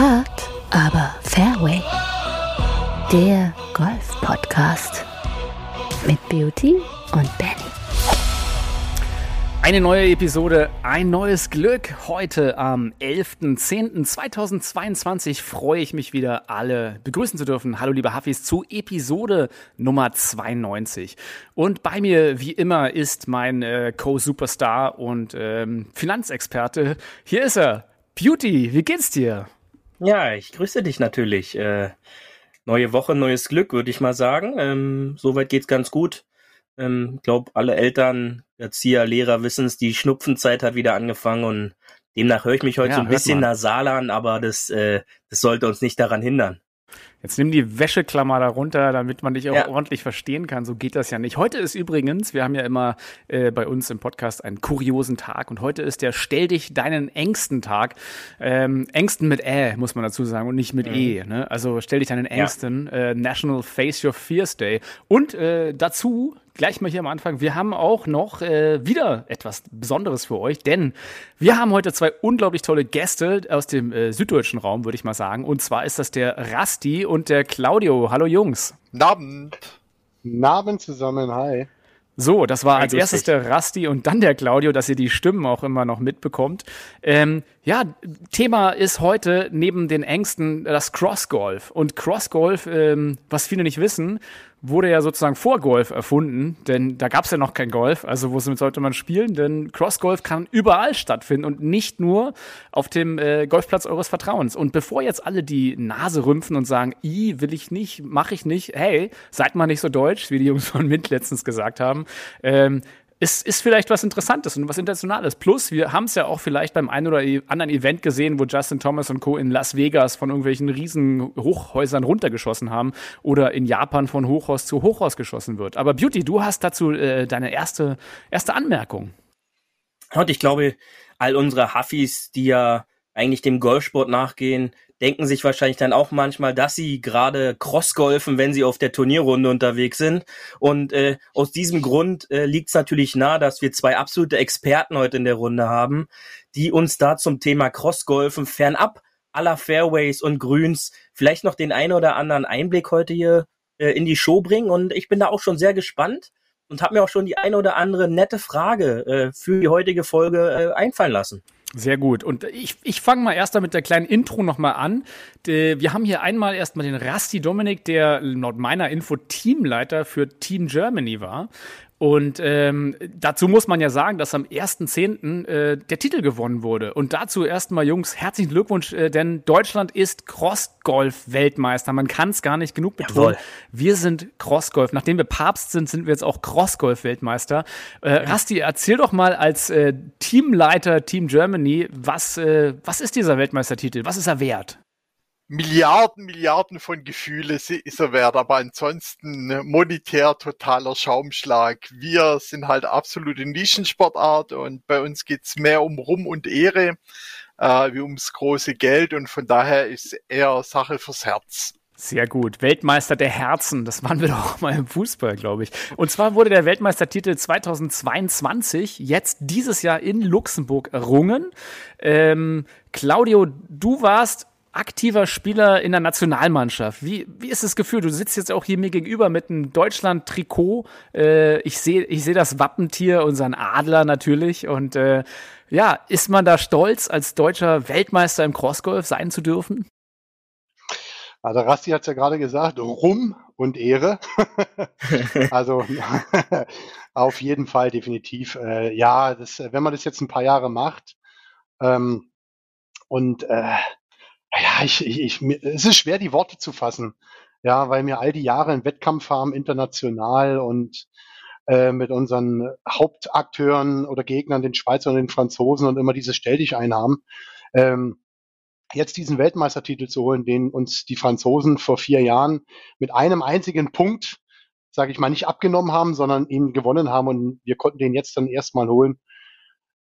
Hard, aber Fairway. Der Golf-Podcast mit Beauty und Benny. Eine neue Episode, ein neues Glück. Heute am 11.10.2022 freue ich mich wieder, alle begrüßen zu dürfen. Hallo liebe Hafis zu Episode Nummer 92. Und bei mir, wie immer, ist mein äh, Co-Superstar und ähm, Finanzexperte. Hier ist er. Beauty, wie geht's dir? Ja, ich grüße dich natürlich. Äh, neue Woche, neues Glück, würde ich mal sagen. Ähm, soweit geht's ganz gut. Ähm, glaube, alle Eltern, Erzieher, Lehrer wissen es, die Schnupfenzeit hat wieder angefangen und demnach höre ich mich heute ja, so ein bisschen nasal an, aber das, äh, das sollte uns nicht daran hindern. Jetzt nimm die Wäscheklammer darunter, damit man dich auch ja. ordentlich verstehen kann. So geht das ja nicht. Heute ist übrigens, wir haben ja immer äh, bei uns im Podcast einen kuriosen Tag und heute ist der Stell dich deinen Ängsten Tag. Ähm, Ängsten mit Ä, muss man dazu sagen, und nicht mit mhm. E. Ne? Also stell dich deinen Ängsten. Ja. Äh, National Face Your Fears Day. Und äh, dazu gleich mal hier am Anfang, wir haben auch noch äh, wieder etwas Besonderes für euch, denn wir haben heute zwei unglaublich tolle Gäste aus dem äh, süddeutschen Raum, würde ich mal sagen. Und zwar ist das der Rasti und der Claudio. Hallo Jungs. Guten Abend. Guten Abend zusammen, hi. So, das war als erstes der Rasti und dann der Claudio, dass ihr die Stimmen auch immer noch mitbekommt. Ähm, ja, Thema ist heute neben den Ängsten das Crossgolf. Und Crossgolf, ähm, was viele nicht wissen, wurde ja sozusagen vor Golf erfunden, denn da gab es ja noch kein Golf, also wo sollte man spielen? Denn Crossgolf kann überall stattfinden und nicht nur auf dem äh, Golfplatz eures Vertrauens. Und bevor jetzt alle die Nase rümpfen und sagen, i, will ich nicht, mache ich nicht, hey, seid mal nicht so deutsch, wie die Jungs von Mint letztens gesagt haben. Ähm, ist, ist vielleicht was Interessantes und was Internationales. Plus, wir haben es ja auch vielleicht beim einen oder e-, anderen Event gesehen, wo Justin Thomas und Co. in Las Vegas von irgendwelchen riesen Hochhäusern runtergeschossen haben oder in Japan von Hochhaus zu Hochhaus geschossen wird. Aber Beauty, du hast dazu äh, deine erste, erste Anmerkung. Und ich glaube, all unsere Huffis, die ja eigentlich dem Golfsport nachgehen, denken sich wahrscheinlich dann auch manchmal, dass sie gerade Crossgolfen, wenn sie auf der Turnierrunde unterwegs sind. Und äh, aus diesem Grund äh, liegt es natürlich nahe, dass wir zwei absolute Experten heute in der Runde haben, die uns da zum Thema Crossgolfen fernab aller Fairways und Grüns vielleicht noch den einen oder anderen Einblick heute hier äh, in die Show bringen. Und ich bin da auch schon sehr gespannt und habe mir auch schon die eine oder andere nette Frage äh, für die heutige Folge äh, einfallen lassen. Sehr gut. Und ich, ich fange mal erst mit der kleinen Intro nochmal an. Wir haben hier einmal erstmal den Rasti Dominik, der laut meiner Info Teamleiter für Team Germany war. Und ähm, dazu muss man ja sagen, dass am 1.10. Äh, der Titel gewonnen wurde. Und dazu erstmal, Jungs, herzlichen Glückwunsch, äh, denn Deutschland ist Crossgolf-Weltmeister. Man kann es gar nicht genug betonen. Jawohl. Wir sind Crossgolf. Nachdem wir Papst sind, sind wir jetzt auch Crossgolf-Weltmeister. Äh, Rasti, erzähl doch mal als äh, Teamleiter Team Germany, was, äh, was ist dieser Weltmeistertitel? Was ist er wert? Milliarden, Milliarden von Gefühle ist er wert, aber ansonsten ne, monetär totaler Schaumschlag. Wir sind halt absolute Nischensportart und bei uns geht's mehr um Ruhm und Ehre äh, wie ums große Geld und von daher ist eher Sache fürs Herz. Sehr gut. Weltmeister der Herzen. Das waren wir doch mal im Fußball, glaube ich. Und zwar wurde der Weltmeistertitel 2022 jetzt dieses Jahr in Luxemburg errungen. Ähm, Claudio, du warst aktiver Spieler in der Nationalmannschaft. Wie, wie ist das Gefühl? Du sitzt jetzt auch hier mir gegenüber mit einem Deutschland-Trikot. Äh, ich sehe ich seh das Wappentier, unseren Adler natürlich. Und äh, ja, ist man da stolz, als deutscher Weltmeister im Crossgolf sein zu dürfen? Also Rasti hat es ja gerade gesagt, Rum und Ehre. also auf jeden Fall definitiv. Äh, ja, das, wenn man das jetzt ein paar Jahre macht ähm, und äh, ja, ich, ich, ich, es ist schwer, die Worte zu fassen. Ja, weil wir all die Jahre im Wettkampf haben, international und äh, mit unseren Hauptakteuren oder Gegnern, den Schweizern und den Franzosen und immer diese Stell dich ein haben. Ähm, jetzt diesen Weltmeistertitel zu holen, den uns die Franzosen vor vier Jahren mit einem einzigen Punkt, sage ich mal, nicht abgenommen haben, sondern ihn gewonnen haben und wir konnten den jetzt dann erstmal holen.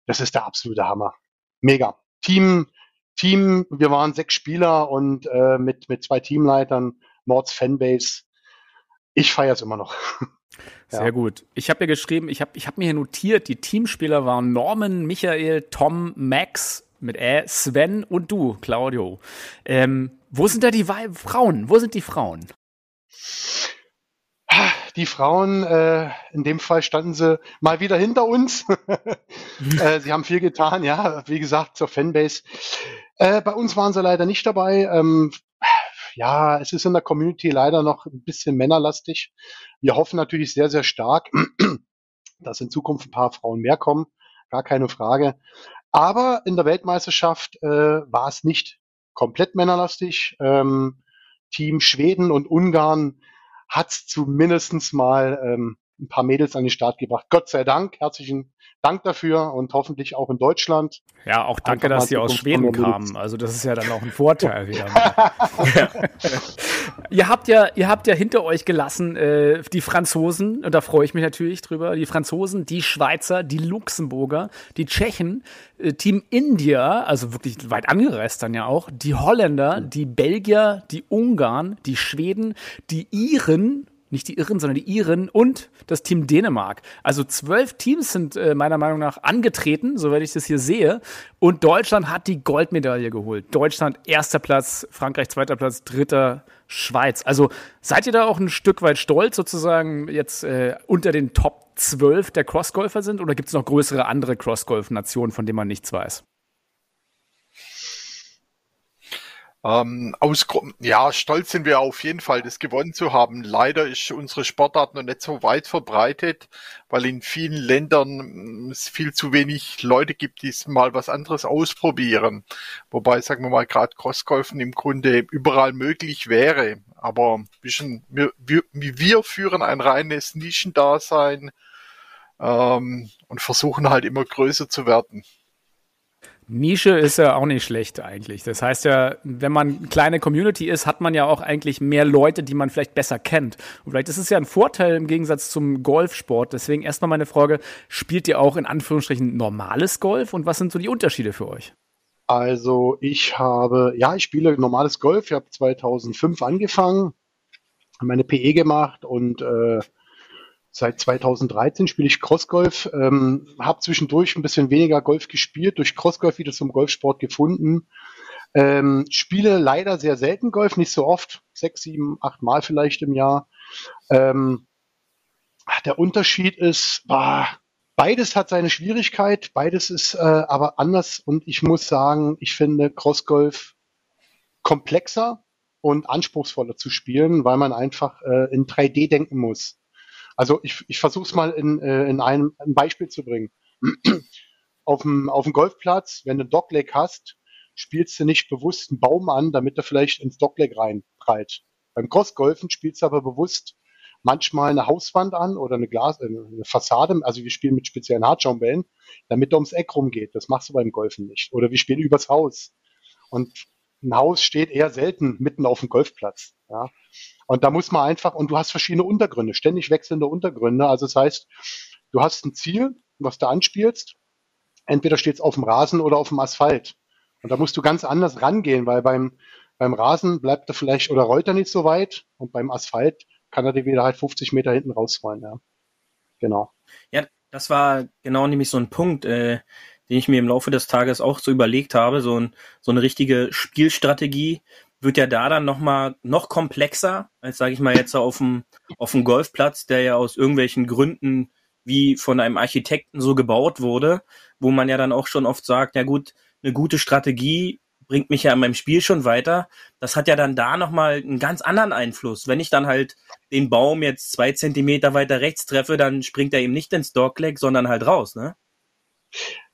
Das ist der absolute Hammer. Mega. Team, Team, wir waren sechs Spieler und äh, mit, mit zwei Teamleitern, Mords Fanbase. Ich feiere es immer noch. Sehr ja. gut. Ich habe mir geschrieben, ich habe ich hab mir hier notiert, die Teamspieler waren Norman, Michael, Tom, Max, mit Ä, Sven und du, Claudio. Ähm, wo sind da die Wei Frauen? Wo sind die Frauen? Die Frauen, äh, in dem Fall standen sie mal wieder hinter uns. äh, sie haben viel getan, ja, wie gesagt, zur Fanbase. Äh, bei uns waren sie leider nicht dabei. Ähm, ja, es ist in der Community leider noch ein bisschen männerlastig. Wir hoffen natürlich sehr, sehr stark, dass in Zukunft ein paar Frauen mehr kommen. Gar keine Frage. Aber in der Weltmeisterschaft äh, war es nicht komplett männerlastig. Ähm, Team Schweden und Ungarn hat zumindest mal ähm, ein paar Mädels an den Start gebracht. Gott sei Dank, herzlichen Dank dafür und hoffentlich auch in Deutschland. Ja, auch danke, dass Sie aus Schweden kamen. Also das ist ja dann auch ein Vorteil wieder. ihr habt ja, ihr habt ja hinter euch gelassen äh, die Franzosen und da freue ich mich natürlich drüber. Die Franzosen, die Schweizer, die Luxemburger, die Tschechen, äh, Team India, also wirklich weit angereist dann ja auch, die Holländer, die Belgier, die Ungarn, die Schweden, die Iren nicht die Irren, sondern die Iren und das Team Dänemark. Also zwölf Teams sind äh, meiner Meinung nach angetreten, soweit ich das hier sehe. Und Deutschland hat die Goldmedaille geholt. Deutschland erster Platz, Frankreich zweiter Platz, dritter Schweiz. Also seid ihr da auch ein Stück weit stolz sozusagen jetzt äh, unter den Top 12 der Crossgolfer sind oder gibt es noch größere andere Crossgolf-Nationen, von denen man nichts weiß? Ähm, aus, ja, stolz sind wir auf jeden Fall, das gewonnen zu haben. Leider ist unsere Sportart noch nicht so weit verbreitet, weil in vielen Ländern mm, es viel zu wenig Leute gibt, die mal was anderes ausprobieren. Wobei, sagen wir mal, gerade Crossgolfen im Grunde überall möglich wäre. Aber wir, wir, wir führen ein reines Nischendasein ähm, und versuchen halt immer größer zu werden. Nische ist ja auch nicht schlecht eigentlich. Das heißt ja, wenn man eine kleine Community ist, hat man ja auch eigentlich mehr Leute, die man vielleicht besser kennt. Und vielleicht ist es ja ein Vorteil im Gegensatz zum Golfsport. Deswegen erstmal meine Frage, spielt ihr auch in Anführungsstrichen normales Golf und was sind so die Unterschiede für euch? Also ich habe, ja, ich spiele normales Golf. Ich habe 2005 angefangen, meine PE gemacht und äh, Seit 2013 spiele ich Crossgolf, ähm, habe zwischendurch ein bisschen weniger Golf gespielt, durch Crossgolf wieder zum Golfsport gefunden. Ähm, spiele leider sehr selten Golf, nicht so oft, sechs, sieben, acht Mal vielleicht im Jahr. Ähm, der Unterschied ist, bah, beides hat seine Schwierigkeit, beides ist äh, aber anders und ich muss sagen, ich finde Crossgolf komplexer und anspruchsvoller zu spielen, weil man einfach äh, in 3D denken muss. Also ich, ich versuche es mal in, äh, in einem ein Beispiel zu bringen. auf, dem, auf dem Golfplatz, wenn du ein Dogleg hast, spielst du nicht bewusst einen Baum an, damit er vielleicht ins Dogleg reinprallt. Beim Crossgolfen spielst du aber bewusst manchmal eine Hauswand an oder eine Glas, äh, eine Fassade, also wir spielen mit speziellen Hartschaumbällen, damit er ums Eck rumgeht. Das machst du beim Golfen nicht. Oder wir spielen übers Haus. Und ein Haus steht eher selten mitten auf dem Golfplatz. Ja. Und da muss man einfach, und du hast verschiedene Untergründe, ständig wechselnde Untergründe. Also das heißt, du hast ein Ziel, was du anspielst. Entweder steht es auf dem Rasen oder auf dem Asphalt. Und da musst du ganz anders rangehen, weil beim, beim Rasen bleibt er vielleicht oder rollt er nicht so weit und beim Asphalt kann er dir wieder halt 50 Meter hinten rausfallen. Ja. Genau. Ja, das war genau nämlich so ein Punkt, äh, den ich mir im Laufe des Tages auch so überlegt habe. So, ein, so eine richtige Spielstrategie wird ja da dann noch mal noch komplexer als sage ich mal jetzt auf dem auf dem Golfplatz, der ja aus irgendwelchen Gründen wie von einem Architekten so gebaut wurde, wo man ja dann auch schon oft sagt, ja gut, eine gute Strategie bringt mich ja in meinem Spiel schon weiter. Das hat ja dann da nochmal einen ganz anderen Einfluss. Wenn ich dann halt den Baum jetzt zwei Zentimeter weiter rechts treffe, dann springt er eben nicht ins Dogleg, sondern halt raus, ne?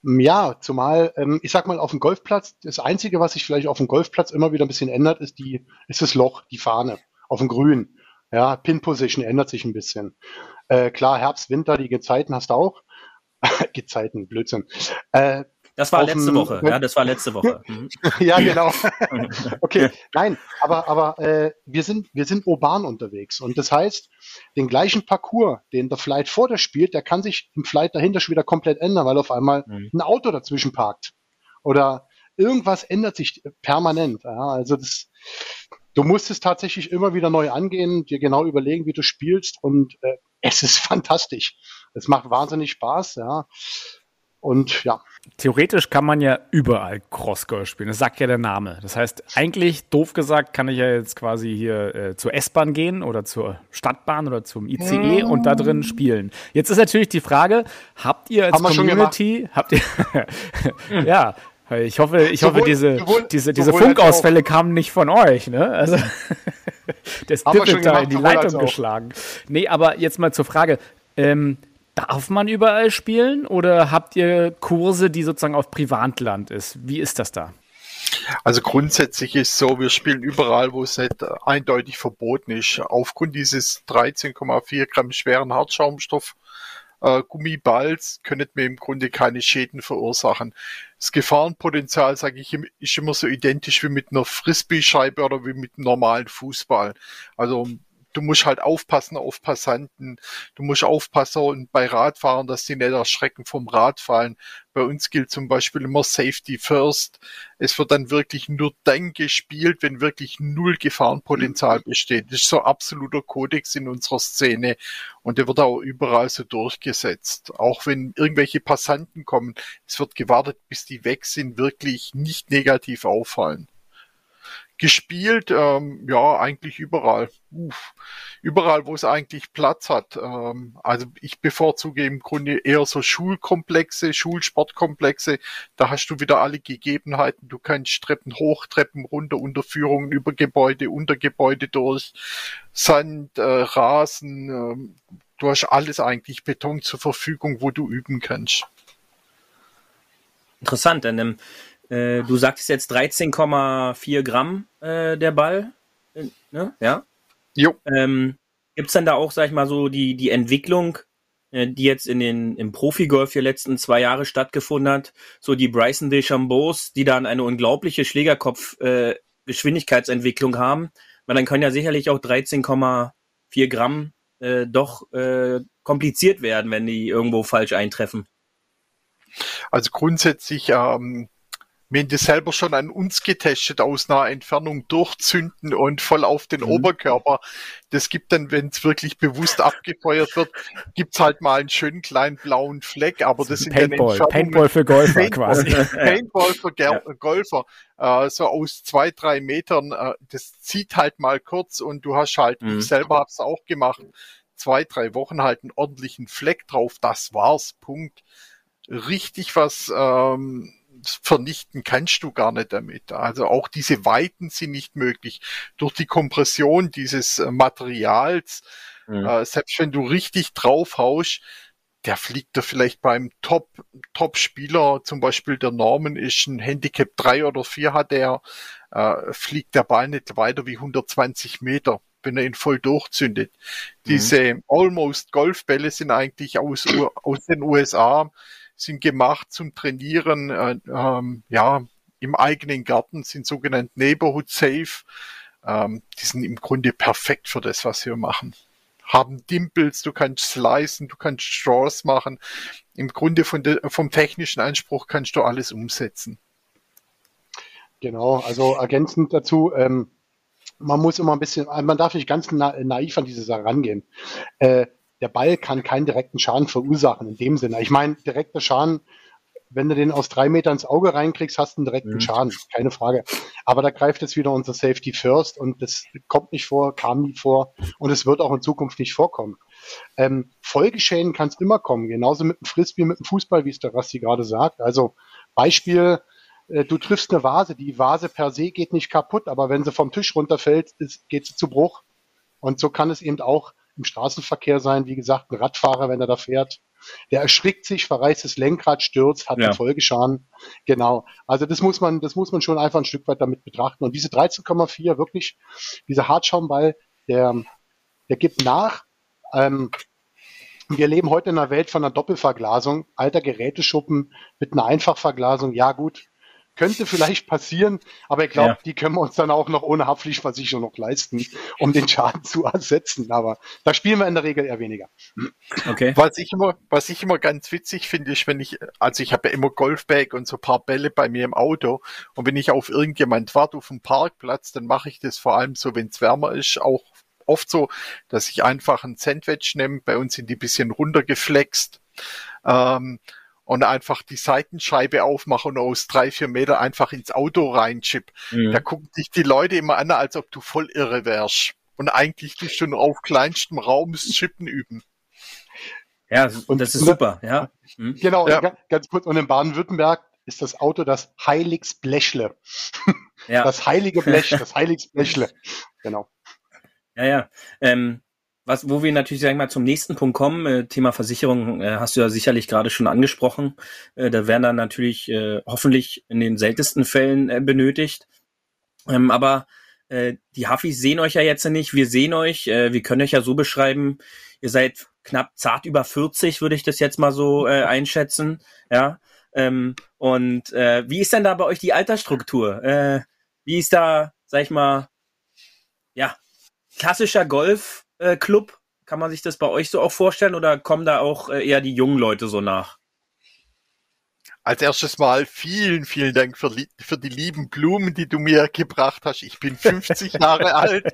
Ja, zumal, ähm, ich sag mal, auf dem Golfplatz, das Einzige, was sich vielleicht auf dem Golfplatz immer wieder ein bisschen ändert, ist die, ist das Loch, die Fahne auf dem Grün. Ja, Pin Position ändert sich ein bisschen. Äh, klar, Herbst, Winter, die Gezeiten hast du auch. Gezeiten, Blödsinn. Äh, das war letzte Woche, ja, das war letzte Woche. Mhm. ja, genau. okay, nein, aber, aber äh, wir, sind, wir sind urban unterwegs und das heißt, den gleichen Parcours, den der Flight vor dir spielt, der kann sich im Flight dahinter schon wieder komplett ändern, weil auf einmal mhm. ein Auto dazwischen parkt. Oder irgendwas ändert sich permanent. Ja, also das, du musst es tatsächlich immer wieder neu angehen, dir genau überlegen, wie du spielst und äh, es ist fantastisch. Es macht wahnsinnig Spaß, ja. Und ja. Theoretisch kann man ja überall Crossgolf spielen. Das sagt ja der Name. Das heißt, eigentlich, doof gesagt, kann ich ja jetzt quasi hier äh, zur S-Bahn gehen oder zur Stadtbahn oder zum ICE mm. und da drin spielen. Jetzt ist natürlich die Frage, habt ihr als Community, habt ihr, ja, ich hoffe, ich sowohl, hoffe, diese, sowohl, diese, diese Funkausfälle kamen nicht von euch, ne? Also, der Stippet da in die Leitung geschlagen. Nee, aber jetzt mal zur Frage. Ähm, Darf man überall spielen oder habt ihr Kurse, die sozusagen auf Privatland ist? Wie ist das da? Also grundsätzlich ist so, wir spielen überall, wo es nicht eindeutig verboten ist. Aufgrund dieses 13,4 Gramm schweren Hartschaumstoff äh, Gummiballs können wir im Grunde keine Schäden verursachen. Das Gefahrenpotenzial, sage ich, ist immer so identisch wie mit einer Frisbee-Scheibe oder wie mit einem normalen Fußball. Also du musst halt aufpassen auf Passanten, du musst aufpassen bei Radfahrern, dass die nicht erschrecken vom Radfallen. Bei uns gilt zum Beispiel immer Safety First. Es wird dann wirklich nur dann gespielt, wenn wirklich null Gefahrenpotenzial besteht. Das ist so absoluter Kodex in unserer Szene und der wird auch überall so durchgesetzt. Auch wenn irgendwelche Passanten kommen, es wird gewartet, bis die weg sind, wirklich nicht negativ auffallen gespielt, ähm, ja, eigentlich überall. Uff. Überall, wo es eigentlich Platz hat. Ähm, also ich bevorzuge im Grunde eher so Schulkomplexe, Schulsportkomplexe. Da hast du wieder alle Gegebenheiten. Du kannst Treppen hoch, Treppen runter, Unterführungen über Gebäude, unter Gebäude durch, Sand, äh, Rasen. Ähm, du hast alles eigentlich Beton zur Verfügung, wo du üben kannst. Interessant, denn ähm, äh, du sagtest jetzt 13,4 Gramm äh, der Ball. Äh, ne? Ja. Jo. Ähm, Gibt es dann da auch, sag ich mal, so die, die Entwicklung, äh, die jetzt in den, im Profigolf hier letzten zwei Jahre stattgefunden hat? So die Bryson DeChambeaus, die dann eine unglaubliche Schlägerkopf-Geschwindigkeitsentwicklung äh, haben. Weil dann können ja sicherlich auch 13,4 Gramm äh, doch äh, kompliziert werden, wenn die irgendwo falsch eintreffen. Also grundsätzlich ähm, haben das selber schon an uns getestet, aus einer Entfernung durchzünden und voll auf den mhm. Oberkörper. Das gibt dann, wenn es wirklich bewusst abgefeuert wird, gibt's halt mal einen schönen kleinen blauen Fleck, aber das, das sind Paintball, dann Paintball für Golfer Paintball, quasi. Paintball für Ger ja. Golfer. Äh, so aus zwei, drei Metern, äh, das zieht halt mal kurz und du hast halt, mhm. ich selber hab's auch gemacht, zwei, drei Wochen halt einen ordentlichen Fleck drauf, das war's, Punkt. Richtig was ähm, vernichten kannst du gar nicht damit. Also auch diese Weiten sind nicht möglich. Durch die Kompression dieses äh, Materials, mhm. äh, selbst wenn du richtig draufhaust, der fliegt da vielleicht beim Top, Top-Spieler, zum Beispiel der Norman ist ein Handicap 3 oder 4 hat er, äh, fliegt der Ball nicht weiter wie 120 Meter, wenn er ihn voll durchzündet. Mhm. Diese Almost Golfbälle sind eigentlich aus, aus den USA, sind gemacht zum Trainieren, äh, ähm, ja, im eigenen Garten, sind sogenannt Neighborhood Safe. Ähm, die sind im Grunde perfekt für das, was wir machen. Haben Dimples, du kannst slicen, du kannst Straws machen. Im Grunde von de, vom technischen Anspruch kannst du alles umsetzen. Genau, also ergänzend dazu, ähm, man muss immer ein bisschen, man darf nicht ganz naiv an diese Sache rangehen. Äh, der Ball kann keinen direkten Schaden verursachen in dem Sinne. Ich meine, direkter Schaden, wenn du den aus drei Metern ins Auge reinkriegst, hast du einen direkten mhm. Schaden, keine Frage. Aber da greift jetzt wieder unser Safety First und das kommt nicht vor, kam nie vor und es wird auch in Zukunft nicht vorkommen. Ähm, Folgeschäden kann es immer kommen, genauso mit dem Frisbee, mit dem Fußball, wie es der Rassi gerade sagt. Also Beispiel, äh, du triffst eine Vase, die Vase per se geht nicht kaputt, aber wenn sie vom Tisch runterfällt, ist, geht sie zu Bruch. Und so kann es eben auch im Straßenverkehr sein. Wie gesagt, ein Radfahrer, wenn er da fährt, der erschrickt sich, verreißt das Lenkrad, stürzt, hat ja. einen Folgeschaden. Genau. Also das muss man, das muss man schon einfach ein Stück weit damit betrachten. Und diese 13,4 wirklich, dieser Hartschaumball, der, der gibt nach. Ähm, wir leben heute in einer Welt von einer Doppelverglasung, alter Geräteschuppen mit einer Einfachverglasung. Ja gut, könnte vielleicht passieren, aber ich glaube, ja. die können wir uns dann auch noch ohne Haftpflichtversicherung noch leisten, um den Schaden zu ersetzen. Aber da spielen wir in der Regel eher weniger. Okay. Was ich immer, was ich immer ganz witzig finde, ist, wenn ich, also ich habe ja immer Golfbag und so ein paar Bälle bei mir im Auto und wenn ich auf irgendjemand warte auf dem Parkplatz, dann mache ich das vor allem so, wenn es wärmer ist, auch oft so, dass ich einfach ein Sandwich nehme. Bei uns sind die bisschen runtergeflext. Ähm, und einfach die Seitenscheibe aufmache und aus drei, vier Meter einfach ins Auto reinchip. Mhm. Da gucken dich die Leute immer an, als ob du voll irre wärst. Und eigentlich du schon auf kleinstem Raum das Chippen üben. Ja, und das ist super, ja. Mhm. Genau, ja. ganz kurz. Und in Baden-Württemberg ist das Auto das Heiligsblechle. Ja. Das heilige Blech, das Heiligsblechle. Genau. Ja, ja. Ähm, was, wo wir natürlich, sagen wir mal, zum nächsten Punkt kommen, äh, Thema Versicherung äh, hast du ja sicherlich gerade schon angesprochen. Äh, da werden dann natürlich äh, hoffentlich in den seltensten Fällen äh, benötigt. Ähm, aber äh, die Hafis sehen euch ja jetzt nicht. Wir sehen euch. Äh, wir können euch ja so beschreiben. Ihr seid knapp zart über 40, würde ich das jetzt mal so äh, einschätzen. Ja. Ähm, und äh, wie ist denn da bei euch die Altersstruktur? Äh, wie ist da, sag ich mal, ja, klassischer Golf Club? Kann man sich das bei euch so auch vorstellen oder kommen da auch äh, eher die jungen Leute so nach? Als erstes Mal vielen, vielen Dank für, für, die lieben Blumen, die du mir gebracht hast. Ich bin 50 Jahre alt.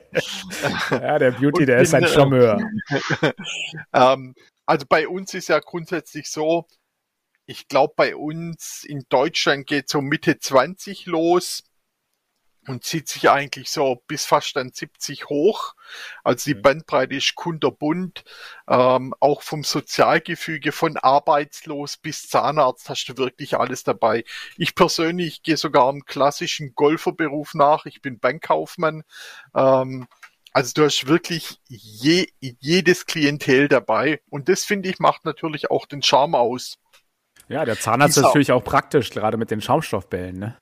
Ja, der Beauty, der bin, ist ein Charmeur. ähm, also bei uns ist ja grundsätzlich so, ich glaube, bei uns in Deutschland geht so Mitte 20 los und zieht sich eigentlich so bis fast dann 70 hoch. Also die mhm. Bandbreite ist kunterbunt. Ähm, auch vom Sozialgefüge von arbeitslos bis Zahnarzt hast du wirklich alles dabei. Ich persönlich gehe sogar einem klassischen Golferberuf nach. Ich bin Bankkaufmann. Ähm, also du hast wirklich je, jedes Klientel dabei. Und das finde ich macht natürlich auch den Charme aus. Ja, der Zahnarzt ist natürlich auch praktisch, gerade mit den Schaumstoffbällen, ne?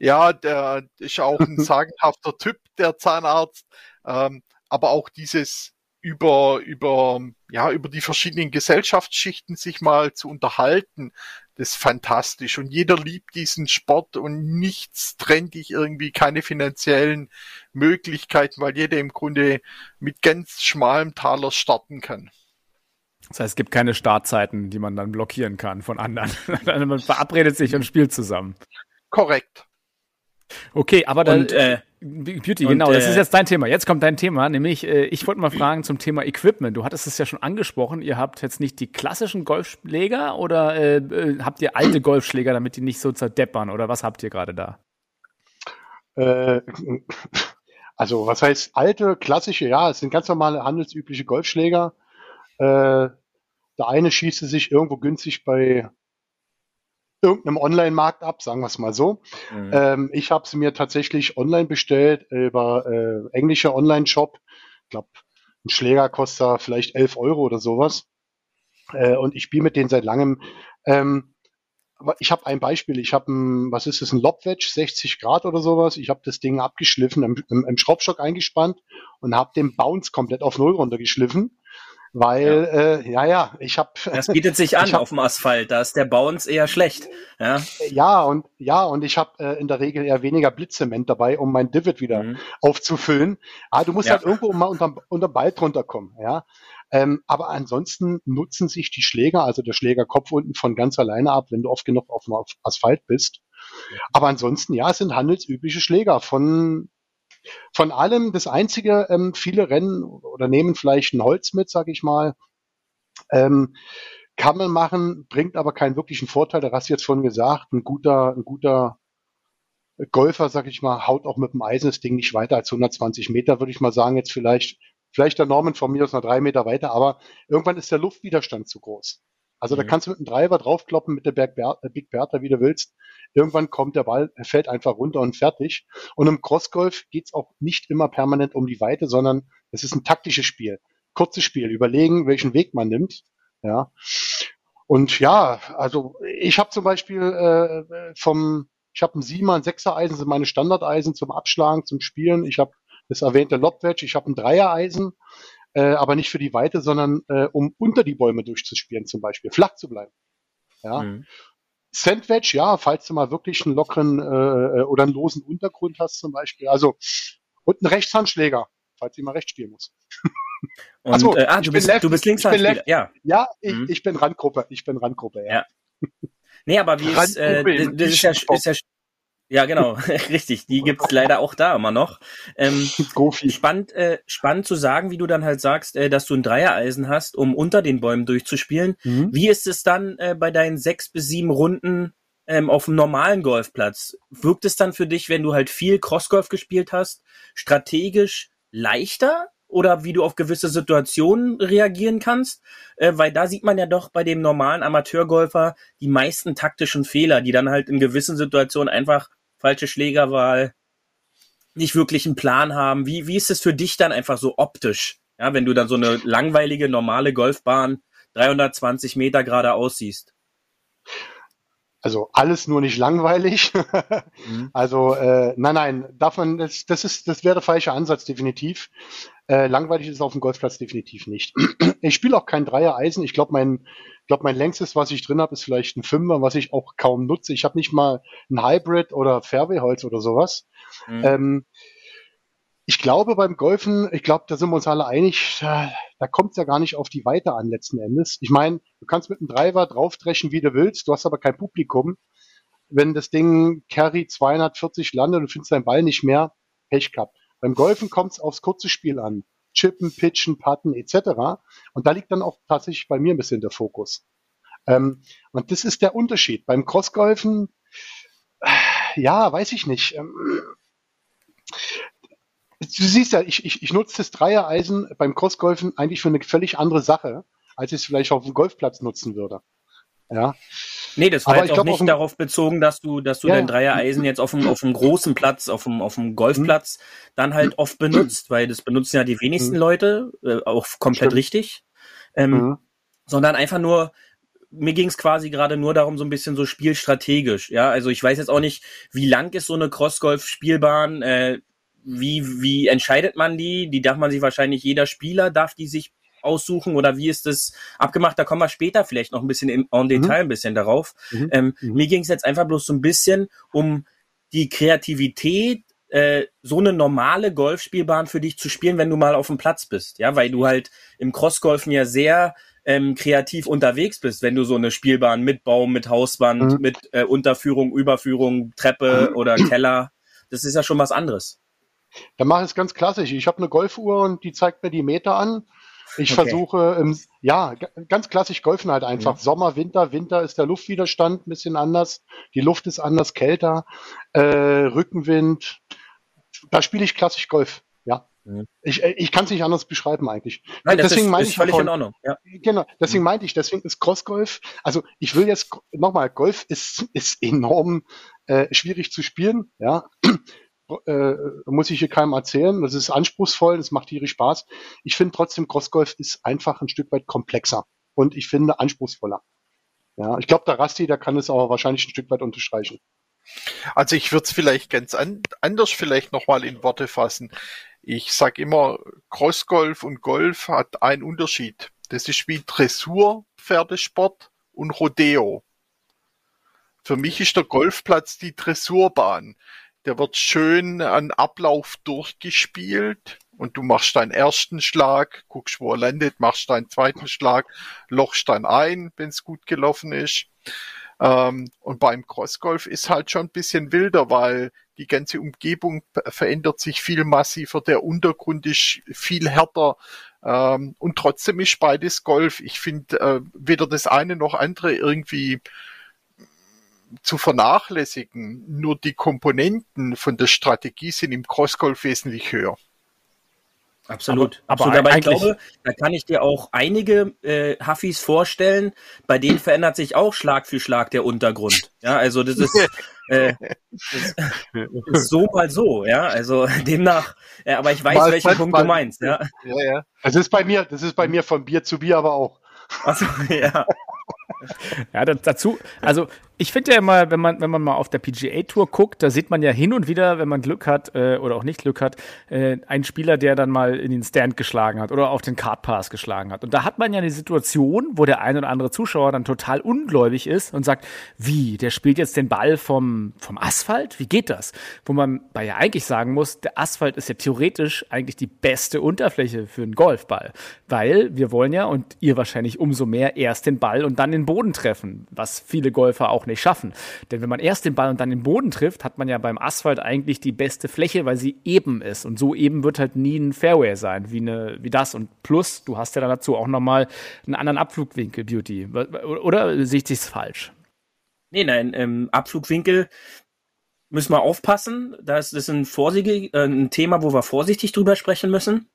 Ja, der ist auch ein sagenhafter Typ, der Zahnarzt. Ähm, aber auch dieses über, über, ja, über die verschiedenen Gesellschaftsschichten sich mal zu unterhalten, das ist fantastisch. Und jeder liebt diesen Sport und nichts trennt dich irgendwie, keine finanziellen Möglichkeiten, weil jeder im Grunde mit ganz schmalem Taler starten kann. Das heißt, es gibt keine Startzeiten, die man dann blockieren kann von anderen. man verabredet sich und spielt zusammen. Korrekt. Okay, aber dann, und, äh, Beauty, und, genau, das ist äh, jetzt dein Thema. Jetzt kommt dein Thema, nämlich äh, ich wollte mal fragen zum Thema Equipment. Du hattest es ja schon angesprochen, ihr habt jetzt nicht die klassischen Golfschläger oder äh, äh, habt ihr alte Golfschläger, damit die nicht so zerdeppern oder was habt ihr gerade da? Äh, also was heißt alte, klassische? Ja, es sind ganz normale handelsübliche Golfschläger. Äh, der eine schießt sich irgendwo günstig bei irgendeinem Online-Markt ab, sagen wir es mal so. Mhm. Ähm, ich habe sie mir tatsächlich online bestellt über äh, englischer Online-Shop. Ich glaube, ein Schläger kostet vielleicht 11 Euro oder sowas. Äh, und ich spiele mit denen seit langem. Ähm, ich habe ein Beispiel. Ich habe ein, was ist das, ein Lobwedge, 60 Grad oder sowas. Ich habe das Ding abgeschliffen, im, im, im Schraubstock eingespannt und habe den Bounce komplett auf Null runtergeschliffen weil ja, äh, ja, ja ich habe. Das bietet sich an hab, auf dem Asphalt, da ist der Bounce eher schlecht. Ja, ja und ja und ich habe äh, in der Regel eher weniger Blitzement dabei, um mein Divid wieder mhm. aufzufüllen. Ah, du musst ja. halt irgendwo mal unter unter Ball drunter kommen, ja. Ähm, aber ansonsten nutzen sich die Schläger, also der Schlägerkopf unten von ganz alleine ab, wenn du oft genug auf dem Asphalt bist. Aber ansonsten, ja, es sind handelsübliche Schläger von von allem das Einzige, ähm, viele rennen oder nehmen vielleicht ein Holz mit, sag ich mal. Ähm, kann man machen, bringt aber keinen wirklichen Vorteil. Hast du jetzt vorhin gesagt, ein guter, ein guter Golfer, sag ich mal, haut auch mit dem Eisen das Ding nicht weiter als 120 Meter, würde ich mal sagen. Jetzt vielleicht, vielleicht der Norman von mir aus noch drei Meter weiter, aber irgendwann ist der Luftwiderstand zu groß. Also mhm. da kannst du mit dem Driver draufkloppen, mit der Berg äh, Big Bertha, wie du willst. Irgendwann kommt der Ball, er fällt einfach runter und fertig. Und im Crossgolf geht's auch nicht immer permanent um die Weite, sondern es ist ein taktisches Spiel. Kurzes Spiel, überlegen, welchen Weg man nimmt. Ja. Und ja, also ich habe zum Beispiel äh, vom, ich habe ein Siemer, ein Sechser-Eisen, sind meine Standardeisen zum Abschlagen, zum Spielen. Ich habe das erwähnte Lobwedge, ich habe ein Dreier-Eisen äh, aber nicht für die Weite, sondern äh, um unter die Bäume durchzuspielen zum Beispiel, flach zu bleiben. Ja. Mhm. Sandwich, ja, falls du mal wirklich einen lockeren äh, oder einen losen Untergrund hast zum Beispiel. Also und ein Rechtshandschläger, falls ich mal rechts spielen muss. Und, Achso, äh, ah, du bist, du bist Linkshandspieler, ja. Ja, ich, mhm. ich bin Randgruppe, ich bin Randgruppe, ja. ja. Nee, aber wie ist, äh, das ist ja, ist ja Ja, genau, richtig. Die gibt's leider auch da immer noch. Ähm, spannend, äh, spannend zu sagen, wie du dann halt sagst, äh, dass du ein Dreiereisen hast, um unter den Bäumen durchzuspielen. Mhm. Wie ist es dann äh, bei deinen sechs bis sieben Runden ähm, auf dem normalen Golfplatz? Wirkt es dann für dich, wenn du halt viel Crossgolf gespielt hast, strategisch leichter? Oder wie du auf gewisse Situationen reagieren kannst, äh, weil da sieht man ja doch bei dem normalen Amateurgolfer die meisten taktischen Fehler, die dann halt in gewissen Situationen einfach falsche Schlägerwahl, nicht wirklich einen Plan haben. Wie, wie ist es für dich dann einfach so optisch? Ja, wenn du dann so eine langweilige, normale Golfbahn 320 Meter gerade aussiehst. Also alles nur nicht langweilig. mhm. Also äh, nein, nein, darf man, das, das ist, das wäre der falsche Ansatz definitiv. Äh, langweilig ist es auf dem Golfplatz definitiv nicht. ich spiele auch kein Dreier-Eisen. Ich glaube, mein, glaub, mein längstes, was ich drin habe, ist vielleicht ein Fünfer, was ich auch kaum nutze. Ich habe nicht mal ein Hybrid oder Fairway-Holz oder sowas. Mhm. Ähm, ich glaube beim Golfen, ich glaube, da sind wir uns alle einig, da, da kommt es ja gar nicht auf die Weite an letzten Endes. Ich meine, du kannst mit einem Driver draufdreschen, wie du willst, du hast aber kein Publikum. Wenn das Ding Carry 240 landet und findest deinen Ball nicht mehr, Pech gehabt. Beim Golfen kommt es aufs kurze Spiel an. Chippen, Pitchen, Putten etc. Und da liegt dann auch tatsächlich bei mir ein bisschen der Fokus. Ähm, und das ist der Unterschied. Beim Crossgolfen, äh, ja, weiß ich nicht. Ähm, du siehst ja, ich, ich, ich nutze das Dreiereisen beim Crossgolfen eigentlich für eine völlig andere Sache, als ich es vielleicht auf dem Golfplatz nutzen würde. Ja. Nee, das war Aber jetzt auch nicht darauf bezogen, dass du, dass du ja, dein Dreiereisen jetzt auf dem, auf dem großen Platz, auf dem, auf dem Golfplatz mhm. dann halt oft benutzt, weil das benutzen ja die wenigsten mhm. Leute, äh, auch komplett Stimmt. richtig. Ähm, mhm. Sondern einfach nur, mir ging es quasi gerade nur darum, so ein bisschen so spielstrategisch. Ja, also ich weiß jetzt auch nicht, wie lang ist so eine Crossgolf-Spielbahn, äh, wie, wie entscheidet man die? Die darf man sich wahrscheinlich, jeder Spieler darf die sich aussuchen oder wie ist das abgemacht? Da kommen wir später vielleicht noch ein bisschen in, en Detail mhm. ein bisschen darauf. Mhm. Ähm, mhm. Mir ging es jetzt einfach bloß so ein bisschen um die Kreativität, äh, so eine normale Golfspielbahn für dich zu spielen, wenn du mal auf dem Platz bist, ja, weil du halt im Crossgolfen ja sehr ähm, kreativ unterwegs bist, wenn du so eine Spielbahn mit Baum, mit Hauswand, mhm. mit äh, Unterführung, Überführung, Treppe mhm. oder Keller, das ist ja schon was anderes. Dann mache ich es ganz klassisch. Ich habe eine Golfuhr und die zeigt mir die Meter an ich okay. versuche, ähm, ja, ganz klassisch golfen halt einfach. Mhm. Sommer, Winter, Winter ist der Luftwiderstand ein bisschen anders, die Luft ist anders, kälter, äh, Rückenwind. Da spiele ich klassisch Golf. Ja. Mhm. Ich, äh, ich kann es nicht anders beschreiben eigentlich. Nein, das deswegen ist, ist völlig von, in Ordnung. Ja. Genau, deswegen mhm. meinte ich, deswegen ist Crossgolf, also ich will jetzt nochmal, Golf ist, ist enorm äh, schwierig zu spielen, ja äh, muss ich hier keinem erzählen. Das ist anspruchsvoll, das macht tierisch Spaß. Ich finde trotzdem, Crossgolf ist einfach ein Stück weit komplexer und ich finde anspruchsvoller. Ja, ich glaube, der Rasti, der kann es aber wahrscheinlich ein Stück weit unterstreichen. Also ich würde es vielleicht ganz an, anders vielleicht nochmal in Worte fassen. Ich sage immer, Crossgolf und Golf hat einen Unterschied. Das ist wie Dressur, Pferdesport und Rodeo. Für mich ist der Golfplatz die Dressurbahn. Der wird schön an Ablauf durchgespielt und du machst deinen ersten Schlag, guckst, wo er landet, machst deinen zweiten Schlag, lochst dann ein, wenn es gut gelaufen ist. Ähm, und beim Crossgolf ist halt schon ein bisschen wilder, weil die ganze Umgebung verändert sich viel massiver, der Untergrund ist viel härter ähm, und trotzdem ist beides Golf. Ich finde äh, weder das eine noch andere irgendwie zu vernachlässigen. Nur die Komponenten von der Strategie sind im Crossgolf wesentlich höher. Absolut. Aber, Absolut. aber ich glaube, da kann ich dir auch einige äh, Huffis vorstellen, bei denen verändert sich auch Schlag für Schlag der Untergrund. Ja, also das ist, äh, das ist so mal so, ja. Also demnach, äh, aber ich weiß, mal, welchen mal, Punkt mal, du meinst, ja. Ja, ja. Das ist bei mir, das ist bei mir von Bier zu Bier aber auch. Achso, ja. ja, dazu, also ich finde ja immer, wenn man, wenn man mal auf der PGA-Tour guckt, da sieht man ja hin und wieder, wenn man Glück hat äh, oder auch nicht Glück hat, äh, einen Spieler, der dann mal in den Stand geschlagen hat oder auf den Card Pass geschlagen hat. Und da hat man ja eine Situation, wo der ein oder andere Zuschauer dann total ungläubig ist und sagt, wie, der spielt jetzt den Ball vom, vom Asphalt? Wie geht das? Wo man bei ja eigentlich sagen muss, der Asphalt ist ja theoretisch eigentlich die beste Unterfläche für einen Golfball. Weil wir wollen ja, und ihr wahrscheinlich umso mehr, erst den Ball und dann den Boden treffen, was viele Golfer auch nicht schaffen. Denn wenn man erst den Ball und dann den Boden trifft, hat man ja beim Asphalt eigentlich die beste Fläche, weil sie eben ist. Und so eben wird halt nie ein Fairway sein, wie, eine, wie das. Und plus, du hast ja dann dazu auch nochmal einen anderen Abflugwinkel, Beauty. Oder sehe ich das falsch? Nee, nein, ähm, Abflugwinkel müssen wir aufpassen. Das ist ein, äh, ein Thema, wo wir vorsichtig drüber sprechen müssen.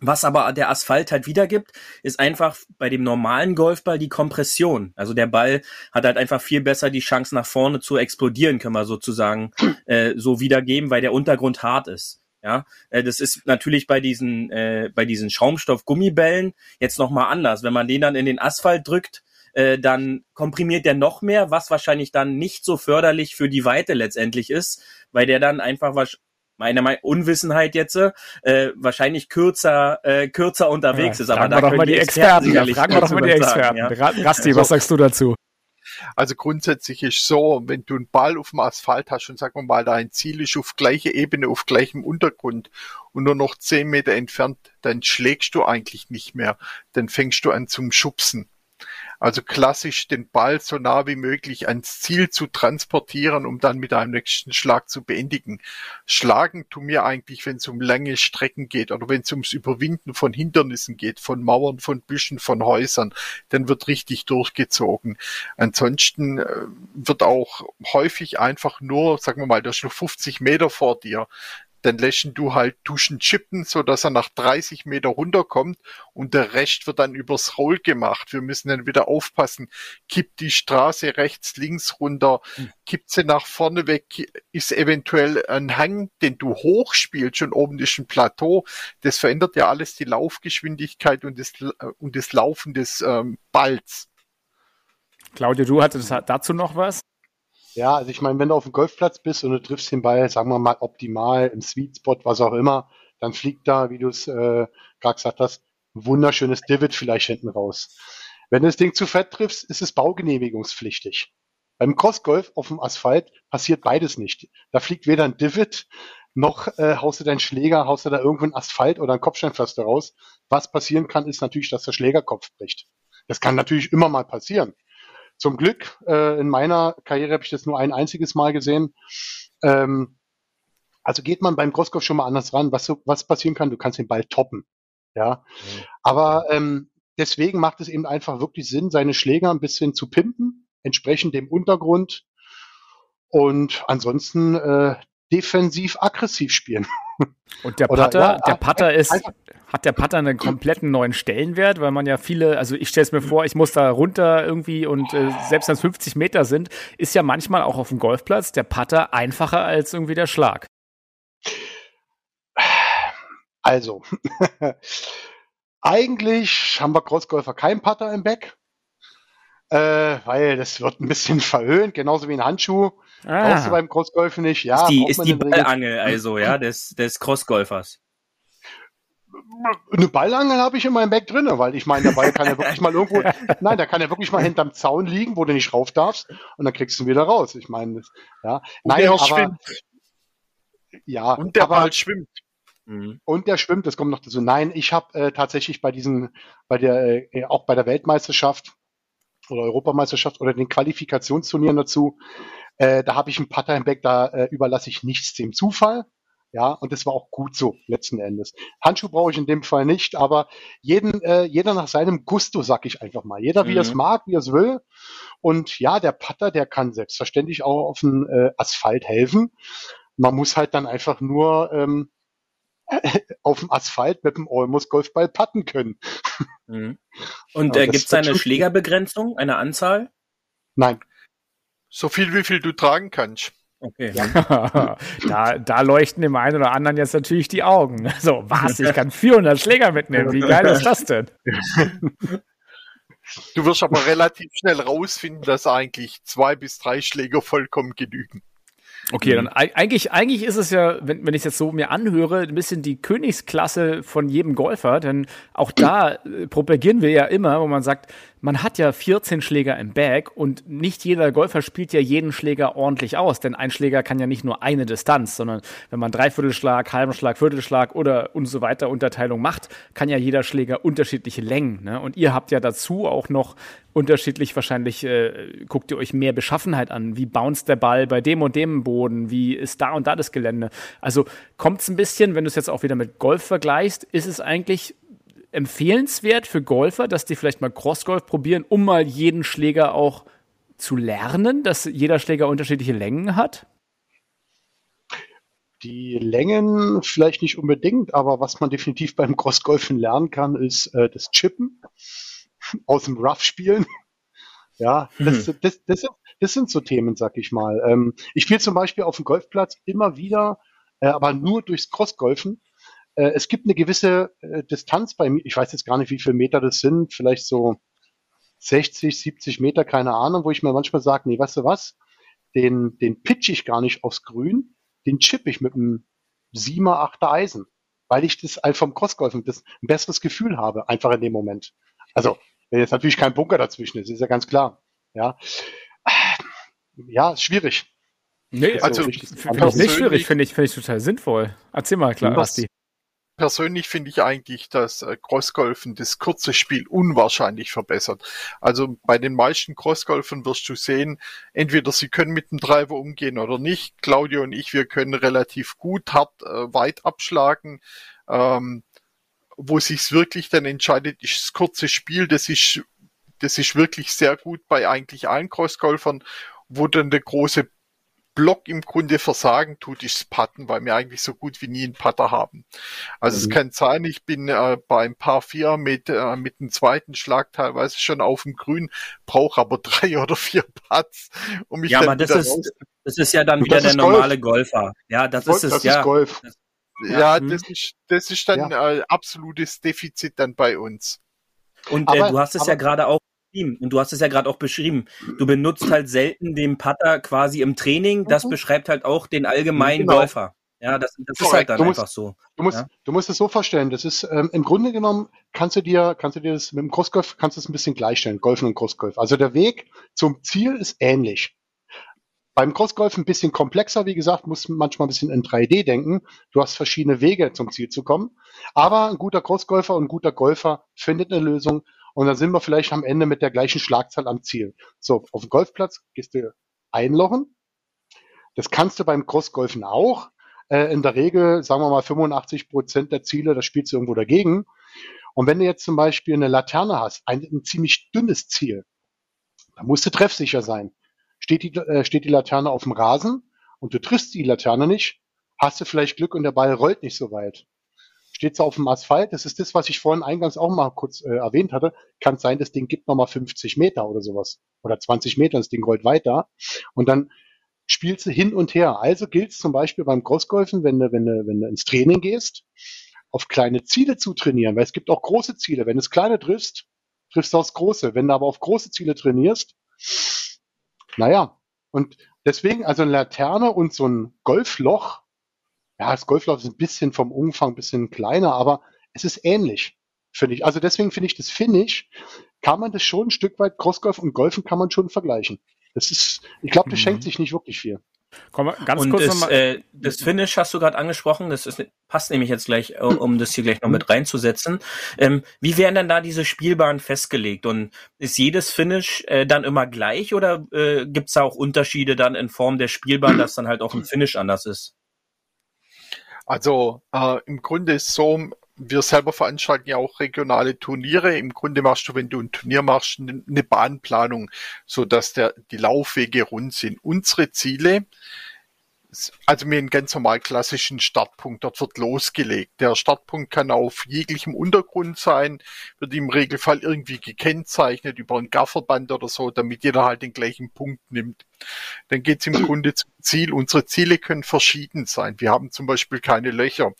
Was aber der Asphalt halt wiedergibt, ist einfach bei dem normalen Golfball die Kompression. Also der Ball hat halt einfach viel besser die Chance nach vorne zu explodieren, können wir sozusagen äh, so wiedergeben, weil der Untergrund hart ist. Ja, äh, das ist natürlich bei diesen äh, bei diesen Schaumstoff-Gummibällen jetzt noch mal anders. Wenn man den dann in den Asphalt drückt, äh, dann komprimiert der noch mehr, was wahrscheinlich dann nicht so förderlich für die Weite letztendlich ist, weil der dann einfach was meine Unwissenheit jetzt äh, wahrscheinlich kürzer äh, kürzer unterwegs ja, ist. Aber da wir doch mal die Experten. Experten fragen wir doch mal die Experten. Sagen, ja? Rasti, was sagst du dazu? Also grundsätzlich ist so, wenn du einen Ball auf dem Asphalt hast und sagen wir mal, dein Ziel ist auf gleicher Ebene, auf gleichem Untergrund und nur noch zehn Meter entfernt, dann schlägst du eigentlich nicht mehr. Dann fängst du an zum Schubsen. Also klassisch den Ball so nah wie möglich ans Ziel zu transportieren, um dann mit einem nächsten Schlag zu beendigen. Schlagen tu mir eigentlich, wenn es um lange Strecken geht oder wenn es ums Überwinden von Hindernissen geht, von Mauern, von Büschen, von Häusern, dann wird richtig durchgezogen. Ansonsten äh, wird auch häufig einfach nur, sagen wir mal, der ist noch 50 Meter vor dir dann läschen du halt Duschen chippen, so dass er nach 30 Meter runterkommt und der Rest wird dann übers Roll gemacht. Wir müssen dann wieder aufpassen, kippt die Straße rechts, links runter, hm. kippt sie nach vorne weg, ist eventuell ein Hang, den du hochspielst und oben ist ein Plateau. Das verändert ja alles die Laufgeschwindigkeit und das, und das Laufen des ähm, Balls. Claudia, du hattest dazu noch was? Ja, also ich meine, wenn du auf dem Golfplatz bist und du triffst den Ball, sagen wir mal, optimal im Sweet Spot, was auch immer, dann fliegt da, wie du es äh, gerade gesagt hast, ein wunderschönes Divid vielleicht hinten raus. Wenn du das Ding zu fett triffst, ist es baugenehmigungspflichtig. Beim Crossgolf auf dem Asphalt passiert beides nicht. Da fliegt weder ein Divid, noch äh, haust du deinen Schläger, haust du da irgendwo ein Asphalt oder ein Kopfsteinpflaster raus. Was passieren kann, ist natürlich, dass der Schlägerkopf bricht. Das kann natürlich immer mal passieren. Zum Glück, äh, in meiner Karriere habe ich das nur ein einziges Mal gesehen. Ähm, also geht man beim Crosskopf schon mal anders ran. Was, was passieren kann, du kannst den Ball toppen. Ja. Mhm. Aber ähm, deswegen macht es eben einfach wirklich Sinn, seine Schläger ein bisschen zu pimpen, entsprechend dem Untergrund und ansonsten äh, defensiv aggressiv spielen. Und der Putter, ja, der Putter ist, hat der Putter einen kompletten neuen Stellenwert, weil man ja viele, also ich stelle es mir vor, ich muss da runter irgendwie und äh, selbst wenn es 50 Meter sind, ist ja manchmal auch auf dem Golfplatz der Putter einfacher als irgendwie der Schlag. Also, eigentlich haben wir Crossgolfer keinen Putter im Back, äh, weil das wird ein bisschen verhöhnt, genauso wie ein Handschuh. Ah. Brauchst du beim Crossgolfen nicht. Ja, ist die, ist die Ballangel also, ja, des, des Crossgolfers. Eine Ballangel habe ich in meinem Bag drinne, weil ich meine, der Ball kann ja wirklich mal irgendwo, nein, der kann ja wirklich mal hinterm Zaun liegen, wo du nicht rauf darfst, und dann kriegst du ihn wieder raus. Ich meine, ja, nein, aber, schwimmt. ja, und der aber, Ball schwimmt. Mhm. Und der schwimmt, das kommt noch dazu. Nein, ich habe äh, tatsächlich bei diesen, bei der, äh, auch bei der Weltmeisterschaft oder Europameisterschaft oder den Qualifikationsturnieren dazu, äh, da habe ich einen Putter im Back, da äh, überlasse ich nichts dem Zufall. Ja, und das war auch gut so, letzten Endes. Handschuh brauche ich in dem Fall nicht, aber jeden, äh, jeder nach seinem Gusto, sag ich einfach mal. Jeder, wie mhm. er es mag, wie er es will. Und ja, der Putter, der kann selbstverständlich auch auf dem äh, Asphalt helfen. Man muss halt dann einfach nur ähm, auf dem Asphalt mit dem Olmos Golfball putten können. Mhm. Und äh, gibt es eine Schlägerbegrenzung, eine Anzahl? Nein. So viel, wie viel du tragen kannst. Okay. da, da leuchten dem einen oder anderen jetzt natürlich die Augen. So, was? Ich kann 400 Schläger mitnehmen. Wie geil ist das denn? Du wirst aber relativ schnell rausfinden, dass eigentlich zwei bis drei Schläger vollkommen genügen. Okay, dann eigentlich, eigentlich ist es ja, wenn, wenn ich es jetzt so mir anhöre, ein bisschen die Königsklasse von jedem Golfer, denn auch da äh, propagieren wir ja immer, wo man sagt, man hat ja 14 Schläger im Bag und nicht jeder Golfer spielt ja jeden Schläger ordentlich aus, denn ein Schläger kann ja nicht nur eine Distanz, sondern wenn man Dreiviertelschlag, halben Schlag, Viertelschlag oder und so weiter Unterteilung macht, kann ja jeder Schläger unterschiedliche Längen. Ne? Und ihr habt ja dazu auch noch unterschiedlich wahrscheinlich, äh, guckt ihr euch mehr Beschaffenheit an. Wie bounced der Ball bei dem und dem Boden? Wie ist da und da das Gelände? Also kommt es ein bisschen, wenn du es jetzt auch wieder mit Golf vergleichst, ist es eigentlich empfehlenswert für Golfer, dass die vielleicht mal Crossgolf probieren, um mal jeden Schläger auch zu lernen, dass jeder Schläger unterschiedliche Längen hat? Die Längen vielleicht nicht unbedingt, aber was man definitiv beim Crossgolfen lernen kann, ist äh, das Chippen aus dem Rough spielen. Ja, das, mhm. das, das, das, sind so Themen, sag ich mal. Ähm, ich spiele zum Beispiel auf dem Golfplatz immer wieder, äh, aber nur durchs Crossgolfen, äh, es gibt eine gewisse äh, Distanz bei mir, ich weiß jetzt gar nicht, wie viele Meter das sind, vielleicht so 60, 70 Meter, keine Ahnung, wo ich mir manchmal sage, nee, weißt du was, den, den pitch ich gar nicht aufs Grün, den chip ich mit einem 7er, 8er Eisen, weil ich das einfach vom Crossgolfen das ein besseres Gefühl habe, einfach in dem Moment. Also, wenn jetzt natürlich kein Bunker dazwischen ist, ist ja ganz klar. Ja, ja ist schwierig. Nee, also, also finde ich nicht schwierig, finde ich, finde ich total sinnvoll. Erzähl mal, klar, was, Basti persönlich finde ich eigentlich, dass äh, Crossgolfen das kurze Spiel unwahrscheinlich verbessert. Also bei den meisten Crossgolfen wirst du sehen, entweder sie können mit dem Driver umgehen oder nicht. Claudio und ich, wir können relativ gut hart äh, weit abschlagen. Ähm, wo sich's wirklich dann entscheidet, ist das kurze Spiel. Das ist, das ist wirklich sehr gut bei eigentlich allen Crossgolfern, wo dann der große Block im Grunde versagen tut, ist das Putten, weil wir eigentlich so gut wie nie einen Putter haben. Also mhm. es kann sein, ich bin äh, bei ein paar vier mit, äh, mit dem zweiten Schlag teilweise schon auf dem Grün, brauche aber drei oder vier Putts, um mich ja, dann aber das ist, das ist ja dann wieder der normale Golf. Golfer. Ja, das Golf, ist es, das ja. Ist Golf. Ja, ja das ist, das ist dann ja. äh, absolutes Defizit dann bei uns. Und äh, aber, du hast es aber, ja gerade auch und du hast es ja gerade auch beschrieben. Du benutzt halt selten den Putter quasi im Training. Das mhm. beschreibt halt auch den allgemeinen genau. Golfer. Ja, das, das ist halt dann musst, einfach so. Du musst, ja? du musst es so vorstellen. Das ist ähm, im Grunde genommen kannst du dir, kannst du dir das mit dem Crossgolf kannst du es ein bisschen gleichstellen, Golfen und Crossgolf. Also der Weg zum Ziel ist ähnlich. Beim Crossgolf ein bisschen komplexer, wie gesagt, muss manchmal ein bisschen in 3D denken. Du hast verschiedene Wege zum Ziel zu kommen. Aber ein guter Crossgolfer und ein guter Golfer findet eine Lösung und dann sind wir vielleicht am Ende mit der gleichen Schlagzahl am Ziel. So, auf dem Golfplatz gehst du einlochen. Das kannst du beim Crossgolfen auch. Äh, in der Regel, sagen wir mal, 85 Prozent der Ziele, da spielst du irgendwo dagegen. Und wenn du jetzt zum Beispiel eine Laterne hast, ein, ein ziemlich dünnes Ziel, dann musst du treffsicher sein. Steht die, äh, steht die Laterne auf dem Rasen und du triffst die Laterne nicht, hast du vielleicht Glück und der Ball rollt nicht so weit steht es auf dem Asphalt. Das ist das, was ich vorhin eingangs auch mal kurz äh, erwähnt hatte. Kann sein, das Ding gibt nochmal 50 Meter oder sowas. Oder 20 Meter, das Ding rollt weiter. Und dann spielst du hin und her. Also gilt es zum Beispiel beim Crossgolfen, wenn du, wenn, du, wenn du ins Training gehst, auf kleine Ziele zu trainieren, weil es gibt auch große Ziele. Wenn du es kleine triffst, triffst du aufs große. Wenn du aber auf große Ziele trainierst, naja. Und deswegen, also eine Laterne und so ein Golfloch ja, das Golfloch ist ein bisschen vom Umfang ein bisschen kleiner, aber es ist ähnlich, finde ich. Also deswegen finde ich das Finish, kann man das schon ein Stück weit, Crossgolf und Golfen kann man schon vergleichen. Das ist, ich glaube, das mhm. schenkt sich nicht wirklich viel. Komm, ganz und kurz das, nochmal. Äh, das Finish hast du gerade angesprochen, das ist, passt nämlich jetzt gleich, um das hier gleich noch mit reinzusetzen. Ähm, wie werden denn da diese Spielbahnen festgelegt? Und ist jedes Finish äh, dann immer gleich oder äh, gibt es da auch Unterschiede dann in Form der Spielbahn, dass dann halt auch ein Finish anders ist? Also äh, im Grunde ist so, wir selber veranstalten ja auch regionale Turniere. Im Grunde machst du, wenn du ein Turnier machst, eine Bahnplanung, so dass der, die Laufwege rund sind. Unsere Ziele also mir einen ganz normal klassischen Startpunkt. Dort wird losgelegt. Der Startpunkt kann auf jeglichem Untergrund sein, wird im Regelfall irgendwie gekennzeichnet über ein Gafferband oder so, damit jeder halt den gleichen Punkt nimmt. Dann geht's im Grunde zum Ziel. Unsere Ziele können verschieden sein. Wir haben zum Beispiel keine Löcher.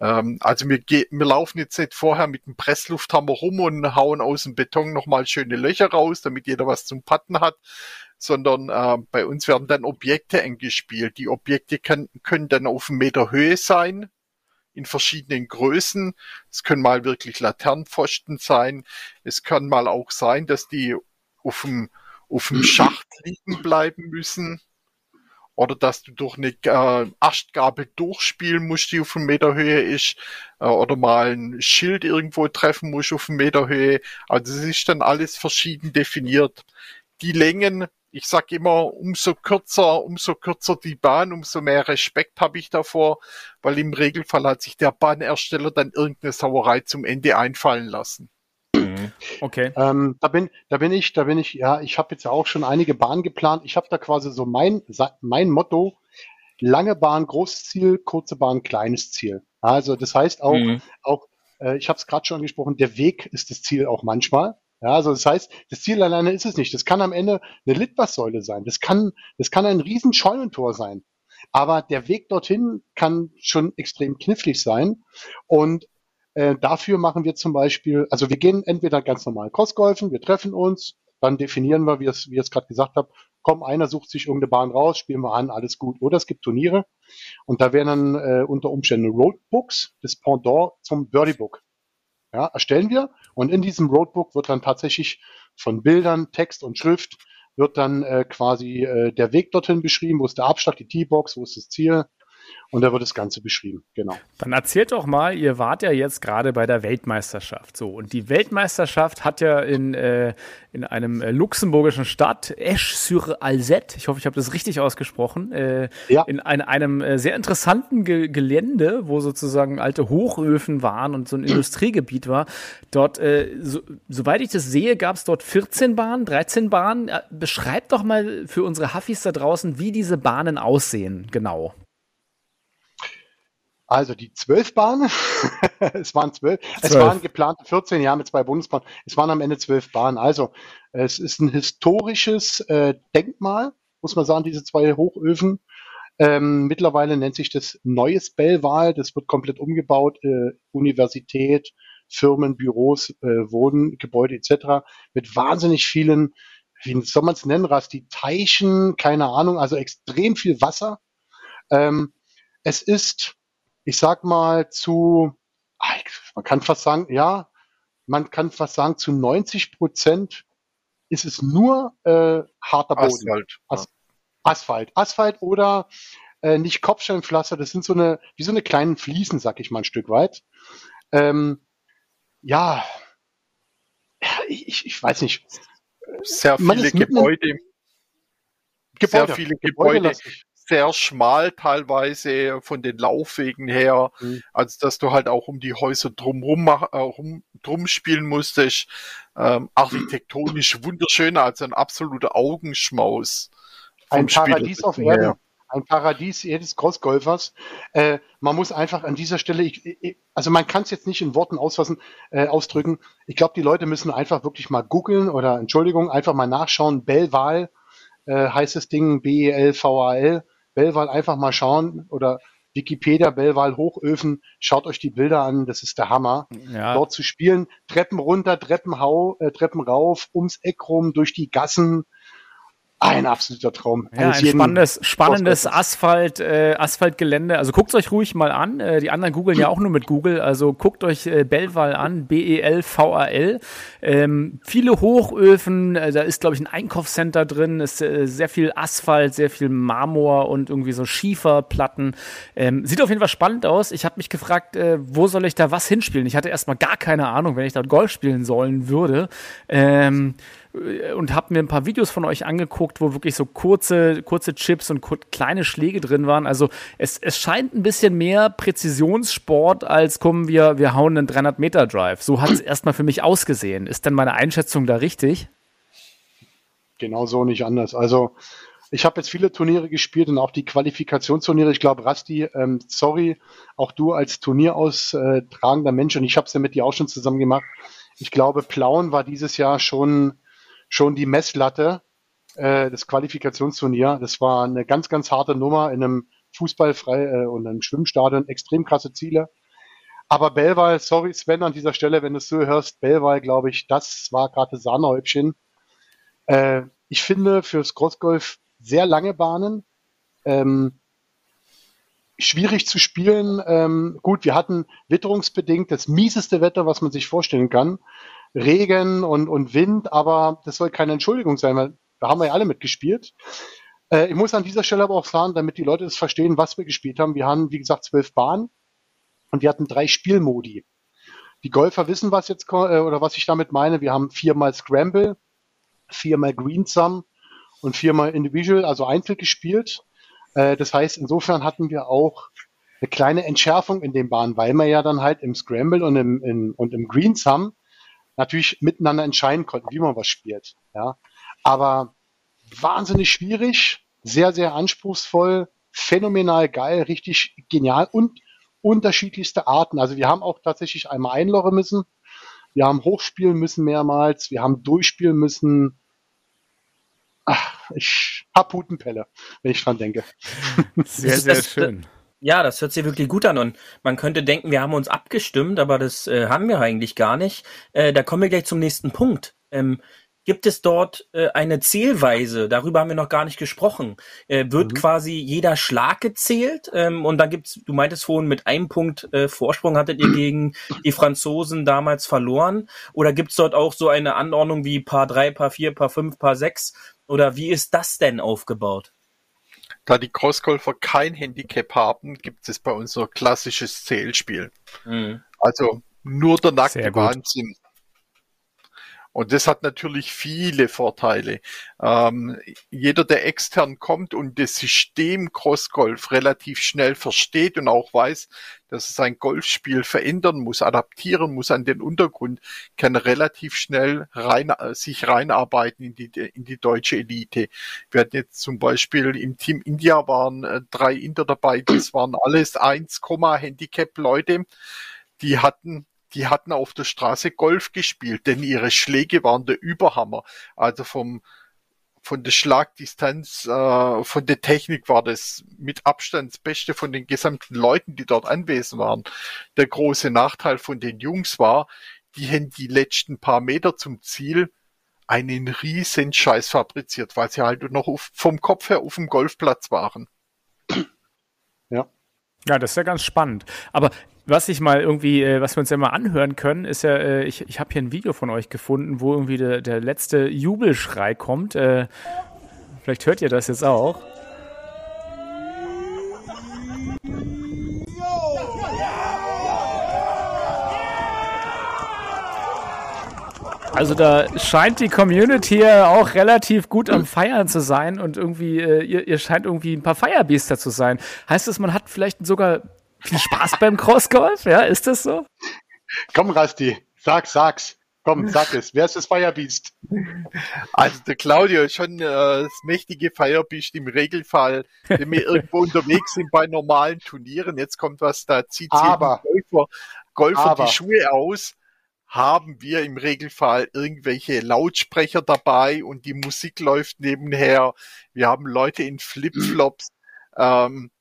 Ähm, also wir, wir laufen jetzt nicht vorher mit dem Presslufthammer rum und hauen aus dem Beton nochmal schöne Löcher raus, damit jeder was zum Patten hat, sondern äh, bei uns werden dann Objekte eingespielt. Die Objekte kann, können dann auf einen Meter Höhe sein. in verschiedenen Größen. Es können mal wirklich Laternenpfosten sein. Es kann mal auch sein, dass die auf dem, auf dem Schacht liegen bleiben müssen. Oder dass du durch eine äh, Astgabel durchspielen musst, die auf einem Meter Höhe ist. Äh, oder mal ein Schild irgendwo treffen musst auf einem Meter Höhe. Also es ist dann alles verschieden definiert. Die Längen ich sag immer, umso kürzer, umso kürzer die Bahn, umso mehr Respekt habe ich davor, weil im Regelfall hat sich der Bahnersteller dann irgendeine Sauerei zum Ende einfallen lassen. Mhm. Okay. Ähm, da bin, da bin ich, da bin ich, ja, ich habe jetzt ja auch schon einige Bahnen geplant. Ich habe da quasi so mein, mein Motto, lange Bahn, großes Ziel, kurze Bahn, kleines Ziel. Also das heißt auch, mhm. auch äh, ich habe es gerade schon angesprochen, der Weg ist das Ziel auch manchmal. Ja, also das heißt, das Ziel alleine ist es nicht. Das kann am Ende eine Litfaßsäule sein. Das kann, das kann ein riesen Scheunentor sein. Aber der Weg dorthin kann schon extrem knifflig sein. Und äh, dafür machen wir zum Beispiel, also wir gehen entweder ganz normal Crossgolfen, wir treffen uns, dann definieren wir, wie es, wie ich es gerade gesagt habe, komm, einer sucht sich irgendeine Bahn raus, spielen wir an, alles gut. Oder es gibt Turniere und da werden dann äh, unter Umständen Roadbooks, das Pendant zum Birdie-Book ja, erstellen wir. Und in diesem Roadbook wird dann tatsächlich von Bildern, Text und Schrift wird dann äh, quasi äh, der Weg dorthin beschrieben, wo ist der Abschlag, die T-Box, wo ist das Ziel, und da wird das Ganze beschrieben, genau. Dann erzählt doch mal, ihr wart ja jetzt gerade bei der Weltmeisterschaft. So, und die Weltmeisterschaft hat ja in, äh, in einem äh, luxemburgischen Stadt, Esch-sur-Alzette, ich hoffe, ich habe das richtig ausgesprochen, äh, ja. in ein, einem äh, sehr interessanten Ge Gelände, wo sozusagen alte Hochöfen waren und so ein Industriegebiet war. Dort, äh, so, soweit ich das sehe, gab es dort 14 Bahnen, 13 Bahnen. Äh, beschreibt doch mal für unsere Huffis da draußen, wie diese Bahnen aussehen, genau. Also die zwölf Bahnen, es waren zwölf, es waren geplante 14 Jahre mit zwei Bundesbahnen, es waren am Ende zwölf Bahnen. Also es ist ein historisches äh, Denkmal, muss man sagen, diese zwei Hochöfen. Ähm, mittlerweile nennt sich das Neues Bellwahl, das wird komplett umgebaut, äh, Universität, Firmen, Büros, äh, Wohngebäude etc. mit wahnsinnig vielen, wie soll man es nennen, Rasti, Teichen, keine Ahnung, also extrem viel Wasser. Ähm, es ist ich sag mal, zu, man kann fast sagen, ja, man kann fast sagen, zu 90 Prozent ist es nur äh, harter Boden. Asphalt. As Asphalt. Asphalt oder äh, nicht Kopfsteinpflaster, das sind so eine, wie so eine kleinen Fliesen, sag ich mal ein Stück weit. Ähm, ja, ich, ich weiß nicht. Sehr viele Gebäude. Gebäude. Sehr viele Gebäude. Gebäude sehr schmal teilweise von den Laufwegen her, mhm. als dass du halt auch um die Häuser drumrum, äh, rum, drum spielen musstest. Ähm, architektonisch wunderschön, also ein absoluter Augenschmaus. Ein Paradies auf Erden. Ein Paradies jedes Crossgolfers. Äh, man muss einfach an dieser Stelle, ich, ich, also man kann es jetzt nicht in Worten ausfassen, äh, ausdrücken. Ich glaube, die Leute müssen einfach wirklich mal googeln oder Entschuldigung, einfach mal nachschauen. Bellval äh, heißt das Ding, B-E-L-V-A-L. Bellwal einfach mal schauen oder Wikipedia, Bellwal, Hochöfen, schaut euch die Bilder an, das ist der Hammer. Ja. Dort zu spielen, Treppen runter, Treppen, hau, äh, Treppen rauf, ums Eck rum, durch die Gassen, ein absoluter Traum. Ja, ein spannendes, spannendes Asphalt, äh, Asphaltgelände. Also guckt euch ruhig mal an. Äh, die anderen googeln ja auch nur mit Google. Also guckt euch äh, Belval an, B-E-L-V-A-L. Ähm, viele Hochöfen, äh, da ist, glaube ich, ein Einkaufscenter drin, ist äh, sehr viel Asphalt, sehr viel Marmor und irgendwie so Schieferplatten. Ähm, sieht auf jeden Fall spannend aus. Ich habe mich gefragt, äh, wo soll ich da was hinspielen? Ich hatte erstmal gar keine Ahnung, wenn ich dort Golf spielen sollen würde. Ähm, äh, und habe mir ein paar Videos von euch angeguckt, wo wirklich so kurze, kurze Chips und kleine Schläge drin waren. Also es, es scheint ein bisschen mehr Präzisionssport als kommen wir, wir hauen einen 300 Meter Drive. So hat es erstmal für mich ausgesehen. Ist denn meine Einschätzung da richtig? Genau so nicht anders. Also ich habe jetzt viele Turniere gespielt und auch die Qualifikationsturniere. Ich glaube, Rasti, ähm, sorry, auch du als Turnieraustragender Mensch und ich habe es ja mit dir auch schon zusammen gemacht. Ich glaube, Plauen war dieses Jahr schon schon die Messlatte, äh, das Qualifikationsturnier. Das war eine ganz, ganz harte Nummer in einem Fußballfrei äh, und einem Schwimmstadion, extrem krasse Ziele. Aber Bellwall, sorry Sven an dieser Stelle, wenn du es so hörst, Bellwall, glaube ich, das war gerade Sahnehäubchen. Äh, ich finde fürs Crossgolf sehr lange Bahnen. Ähm, schwierig zu spielen. Ähm, gut, wir hatten witterungsbedingt das mieseste Wetter, was man sich vorstellen kann. Regen und, und Wind, aber das soll keine Entschuldigung sein, weil da haben wir ja alle mitgespielt. Äh, ich muss an dieser Stelle aber auch sagen, damit die Leute das verstehen, was wir gespielt haben. Wir haben, wie gesagt, zwölf Bahnen und wir hatten drei Spielmodi. Die Golfer wissen, was jetzt äh, oder was ich damit meine. Wir haben viermal Scramble, viermal Green Sum und viermal Individual, also Einzel gespielt. Äh, das heißt, insofern hatten wir auch eine kleine Entschärfung in den Bahnen, weil wir ja dann halt im Scramble und im, in, und im Green Sum natürlich miteinander entscheiden konnten, wie man was spielt. Ja. Aber wahnsinnig schwierig, sehr, sehr anspruchsvoll, phänomenal geil, richtig genial und unterschiedlichste Arten. Also wir haben auch tatsächlich einmal einlochen müssen, wir haben hochspielen müssen mehrmals, wir haben durchspielen müssen. Ach, ich hab Hutenpelle, wenn ich dran denke. Sehr, sehr schön. Ja, das hört sich wirklich gut an und man könnte denken, wir haben uns abgestimmt, aber das äh, haben wir eigentlich gar nicht. Äh, da kommen wir gleich zum nächsten Punkt. Ähm, gibt es dort äh, eine Zählweise? Darüber haben wir noch gar nicht gesprochen. Äh, wird mhm. quasi jeder Schlag gezählt? Ähm, und dann gibt's, du meintest vorhin, mit einem Punkt äh, Vorsprung hattet ihr gegen die Franzosen damals verloren. Oder gibt's dort auch so eine Anordnung wie Paar 3, Paar 4, Paar 5, Paar 6? Oder wie ist das denn aufgebaut? Da die Crossgolfer kein Handicap haben, gibt es bei uns so klassisches Zählspiel. Mhm. Also nur der nackte Wahnsinn. Und das hat natürlich viele Vorteile. Ähm, jeder, der extern kommt und das System Crossgolf relativ schnell versteht und auch weiß, dass es sein Golfspiel verändern muss, adaptieren muss an den Untergrund, kann relativ schnell rein, sich reinarbeiten in die, in die deutsche Elite. Wir hatten jetzt zum Beispiel im Team India waren äh, drei Inder dabei, das waren alles 1, Handicap Leute, die hatten die hatten auf der Straße Golf gespielt, denn ihre Schläge waren der Überhammer. Also vom von der Schlagdistanz, äh, von der Technik war das mit Abstand das Beste von den gesamten Leuten, die dort anwesend waren. Der große Nachteil von den Jungs war, die haben die letzten paar Meter zum Ziel einen riesen Scheiß fabriziert, weil sie halt noch auf, vom Kopf her auf dem Golfplatz waren. Ja. Ja, das ist ja ganz spannend. Aber was ich mal irgendwie, äh, was wir uns ja mal anhören können, ist ja, äh, ich, ich habe hier ein Video von euch gefunden, wo irgendwie der, der letzte Jubelschrei kommt. Äh, vielleicht hört ihr das jetzt auch. Also da scheint die Community ja auch relativ gut am Feiern zu sein und irgendwie, äh, ihr, ihr scheint irgendwie ein paar Feierbiester zu sein. Heißt das, man hat vielleicht sogar viel Spaß beim Crossgolf? Ja, ist das so? Komm, Rasti, sag, sag's. Komm, sag es. Wer ist das Firebeast? Also der Claudio ist schon äh, das mächtige Firebeast im Regelfall, wenn wir irgendwo unterwegs sind bei normalen Turnieren. Jetzt kommt was, da zieht aber, Golfer, Golfer aber, die Schuhe aus. Haben wir im Regelfall irgendwelche Lautsprecher dabei und die Musik läuft nebenher. Wir haben Leute in Flipflops. Ähm,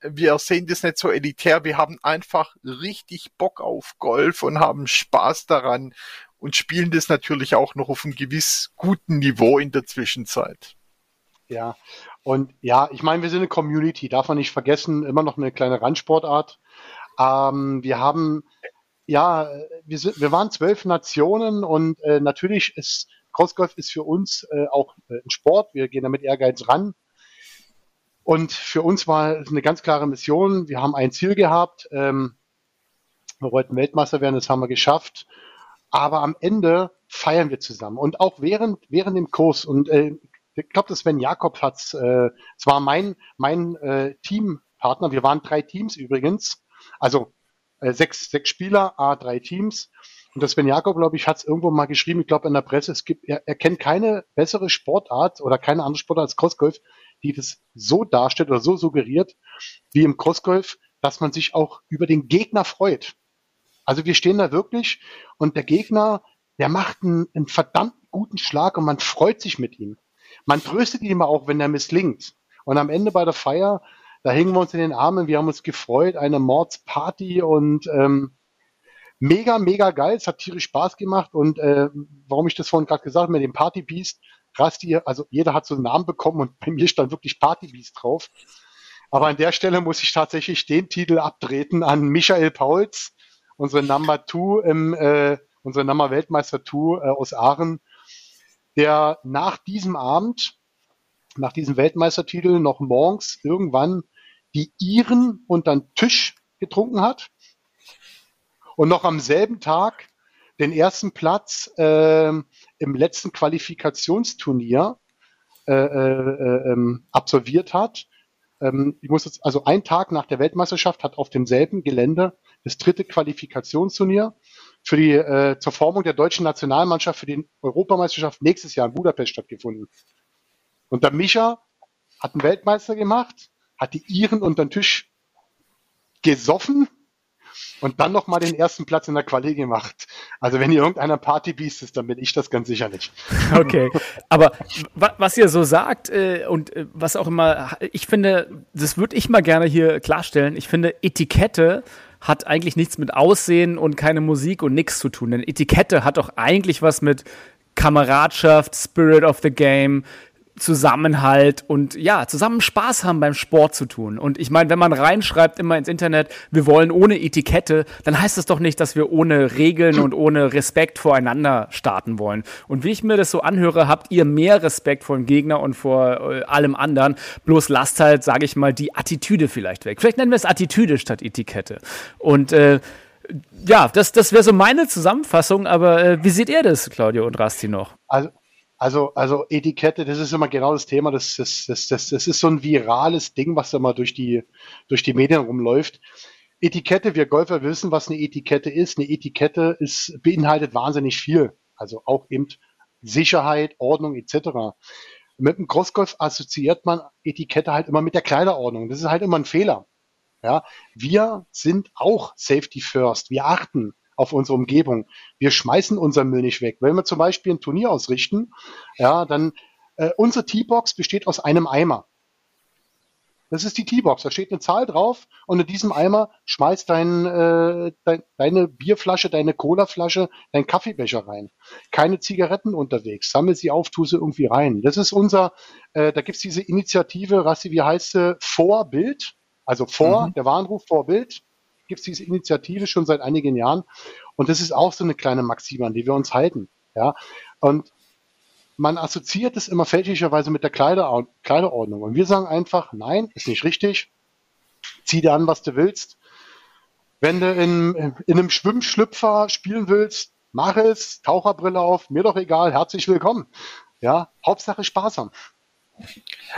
wir sehen das nicht so elitär, wir haben einfach richtig Bock auf Golf und haben Spaß daran und spielen das natürlich auch noch auf einem gewiss guten Niveau in der Zwischenzeit. Ja, und ja, ich meine, wir sind eine Community, darf man nicht vergessen, immer noch eine kleine Randsportart. Ähm, wir haben, ja, wir, sind, wir waren zwölf Nationen und äh, natürlich ist Crossgolf ist für uns äh, auch äh, ein Sport. Wir gehen damit Ehrgeiz ran. Und für uns war es eine ganz klare Mission. Wir haben ein Ziel gehabt. Ähm, wir wollten Weltmeister werden, das haben wir geschafft. Aber am Ende feiern wir zusammen. Und auch während, während dem Kurs, und äh, ich glaube, das Sven Jakob hat es, äh, es war mein, mein äh, Teampartner, wir waren drei Teams übrigens, also äh, sechs, sechs Spieler, A, drei Teams. Und das Sven Jakob, glaube ich, hat es irgendwo mal geschrieben, ich glaube in der Presse, es gibt, er, er kennt keine bessere Sportart oder keine andere Sportart als Crossgolf, die das so darstellt oder so suggeriert, wie im Crossgolf, dass man sich auch über den Gegner freut. Also wir stehen da wirklich und der Gegner, der macht einen, einen verdammt guten Schlag und man freut sich mit ihm. Man tröstet ihn immer auch, wenn er misslingt. Und am Ende bei der Feier, da hingen wir uns in den Armen, wir haben uns gefreut, eine Mordsparty und ähm, mega, mega geil. Es hat tierisch Spaß gemacht und äh, warum ich das vorhin gerade gesagt habe mit dem Party Beast, Rasti, also jeder hat so einen Namen bekommen und bei mir stand wirklich Party Beast drauf. Aber an der Stelle muss ich tatsächlich den Titel abtreten an Michael Pauls, unsere Number Two im, äh, unsere Number Weltmeister Two äh, aus Aachen, der nach diesem Abend, nach diesem Weltmeistertitel noch morgens irgendwann die Iren unter den Tisch getrunken hat und noch am selben Tag den ersten Platz äh, im letzten Qualifikationsturnier äh, äh, ähm, absolviert hat. Ähm, ich muss jetzt, also ein Tag nach der Weltmeisterschaft hat auf demselben Gelände das dritte Qualifikationsturnier für die äh, zur Formung der deutschen Nationalmannschaft für die Europameisterschaft nächstes Jahr in Budapest stattgefunden. Und der Micha hat einen Weltmeister gemacht, hat die Iren unter den Tisch gesoffen und dann noch mal den ersten Platz in der Quali gemacht. Also wenn ihr irgendeiner Partybeast ist, dann bin ich das ganz sicher nicht. Okay, aber was ihr so sagt äh, und äh, was auch immer, ich finde, das würde ich mal gerne hier klarstellen. Ich finde, Etikette hat eigentlich nichts mit Aussehen und keine Musik und nichts zu tun. Denn Etikette hat doch eigentlich was mit Kameradschaft, Spirit of the Game, Zusammenhalt und ja, zusammen Spaß haben beim Sport zu tun. Und ich meine, wenn man reinschreibt immer ins Internet, wir wollen ohne Etikette, dann heißt das doch nicht, dass wir ohne Regeln und ohne Respekt voreinander starten wollen. Und wie ich mir das so anhöre, habt ihr mehr Respekt vor dem Gegner und vor äh, allem anderen. Bloß lasst halt, sage ich mal, die Attitüde vielleicht weg. Vielleicht nennen wir es Attitüde statt Etikette. Und äh, ja, das, das wäre so meine Zusammenfassung, aber äh, wie seht ihr das, Claudio und Rasti noch? Also, also, also Etikette, das ist immer genau das Thema. Das, das, das, das, das ist so ein virales Ding, was immer durch die, durch die Medien rumläuft. Etikette, wir Golfer wissen, was eine Etikette ist. Eine Etikette ist, beinhaltet wahnsinnig viel. Also auch eben Sicherheit, Ordnung etc. Mit dem Crossgolf assoziiert man Etikette halt immer mit der Kleiderordnung. Das ist halt immer ein Fehler. Ja, wir sind auch Safety First. Wir achten auf unsere Umgebung. Wir schmeißen unser Müll nicht weg. Wenn wir zum Beispiel ein Turnier ausrichten, ja, dann äh, unsere T-Box besteht aus einem Eimer. Das ist die T-Box. Da steht eine Zahl drauf und in diesem Eimer schmeißt dein, äh, dein, deine Bierflasche, deine Colaflasche, dein Kaffeebecher rein. Keine Zigaretten unterwegs. Sammel sie auf, tu sie irgendwie rein. Das ist unser, äh, da gibt's diese Initiative, Rassi, wie heißt sie? Vorbild. Also vor, mhm. der Warnruf Vorbild gibt es diese Initiative schon seit einigen Jahren. Und das ist auch so eine kleine Maxime, an die wir uns halten. Ja. Und man assoziiert es immer fälschlicherweise mit der Kleider Kleiderordnung. Und wir sagen einfach, nein, ist nicht richtig. Zieh dir an, was du willst. Wenn du in, in einem Schwimmschlüpfer spielen willst, mach es, Taucherbrille auf, mir doch egal, herzlich willkommen. Ja, Hauptsache haben.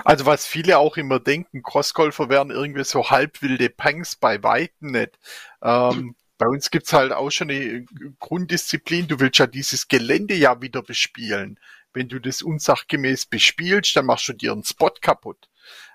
Also was viele auch immer denken, Crossgolfer wären irgendwie so halbwilde Punks bei Weitem nicht. Ähm, bei uns gibt's halt auch schon eine Grunddisziplin, du willst ja dieses Gelände ja wieder bespielen. Wenn du das unsachgemäß bespielst, dann machst du dir einen Spot kaputt.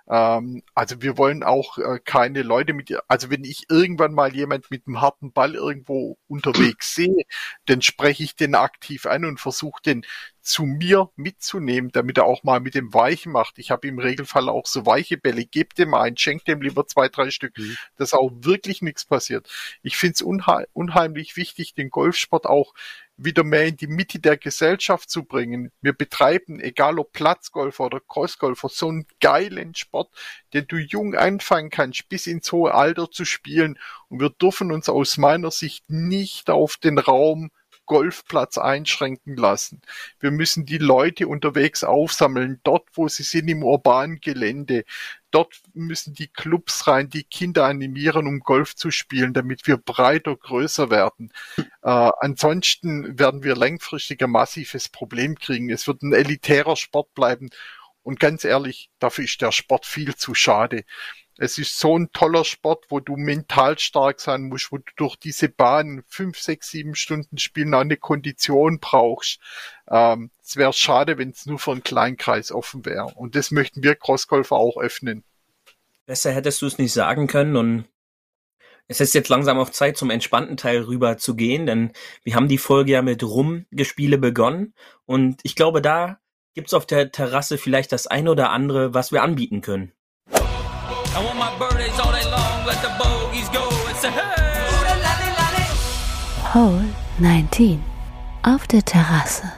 Ähm, also wir wollen auch äh, keine Leute mit, also wenn ich irgendwann mal jemand mit einem harten Ball irgendwo unterwegs sehe, dann spreche ich den aktiv an und versuche den zu mir mitzunehmen, damit er auch mal mit dem Weichen macht. Ich habe im Regelfall auch so weiche Bälle. Gebt dem ein, schenkt dem lieber zwei, drei Stück, mhm. dass auch wirklich nichts passiert. Ich finde es unheim unheimlich wichtig, den Golfsport auch wieder mehr in die Mitte der Gesellschaft zu bringen. Wir betreiben, egal ob Platzgolfer oder Crossgolfer, so einen geilen Sport, den du jung anfangen kannst, bis ins hohe Alter zu spielen. Und wir dürfen uns aus meiner Sicht nicht auf den Raum Golfplatz einschränken lassen. Wir müssen die Leute unterwegs aufsammeln, dort wo sie sind im urbanen Gelände. Dort müssen die Clubs rein, die Kinder animieren, um Golf zu spielen, damit wir breiter, größer werden. Äh, ansonsten werden wir langfristig ein massives Problem kriegen. Es wird ein elitärer Sport bleiben. Und ganz ehrlich, dafür ist der Sport viel zu schade. Es ist so ein toller Sport, wo du mental stark sein musst, wo du durch diese Bahn fünf, sechs, sieben Stunden spielen auch eine Kondition brauchst. Ähm, es wäre schade, wenn es nur für einen Kleinkreis offen wäre. Und das möchten wir Crossgolfer auch öffnen. Besser hättest du es nicht sagen können und es ist jetzt langsam auch Zeit, zum entspannten Teil rüber zu gehen, denn wir haben die Folge ja mit Rumgespiele begonnen und ich glaube, da gibt's auf der Terrasse vielleicht das ein oder andere, was wir anbieten können. Hole 19 auf der Terrasse.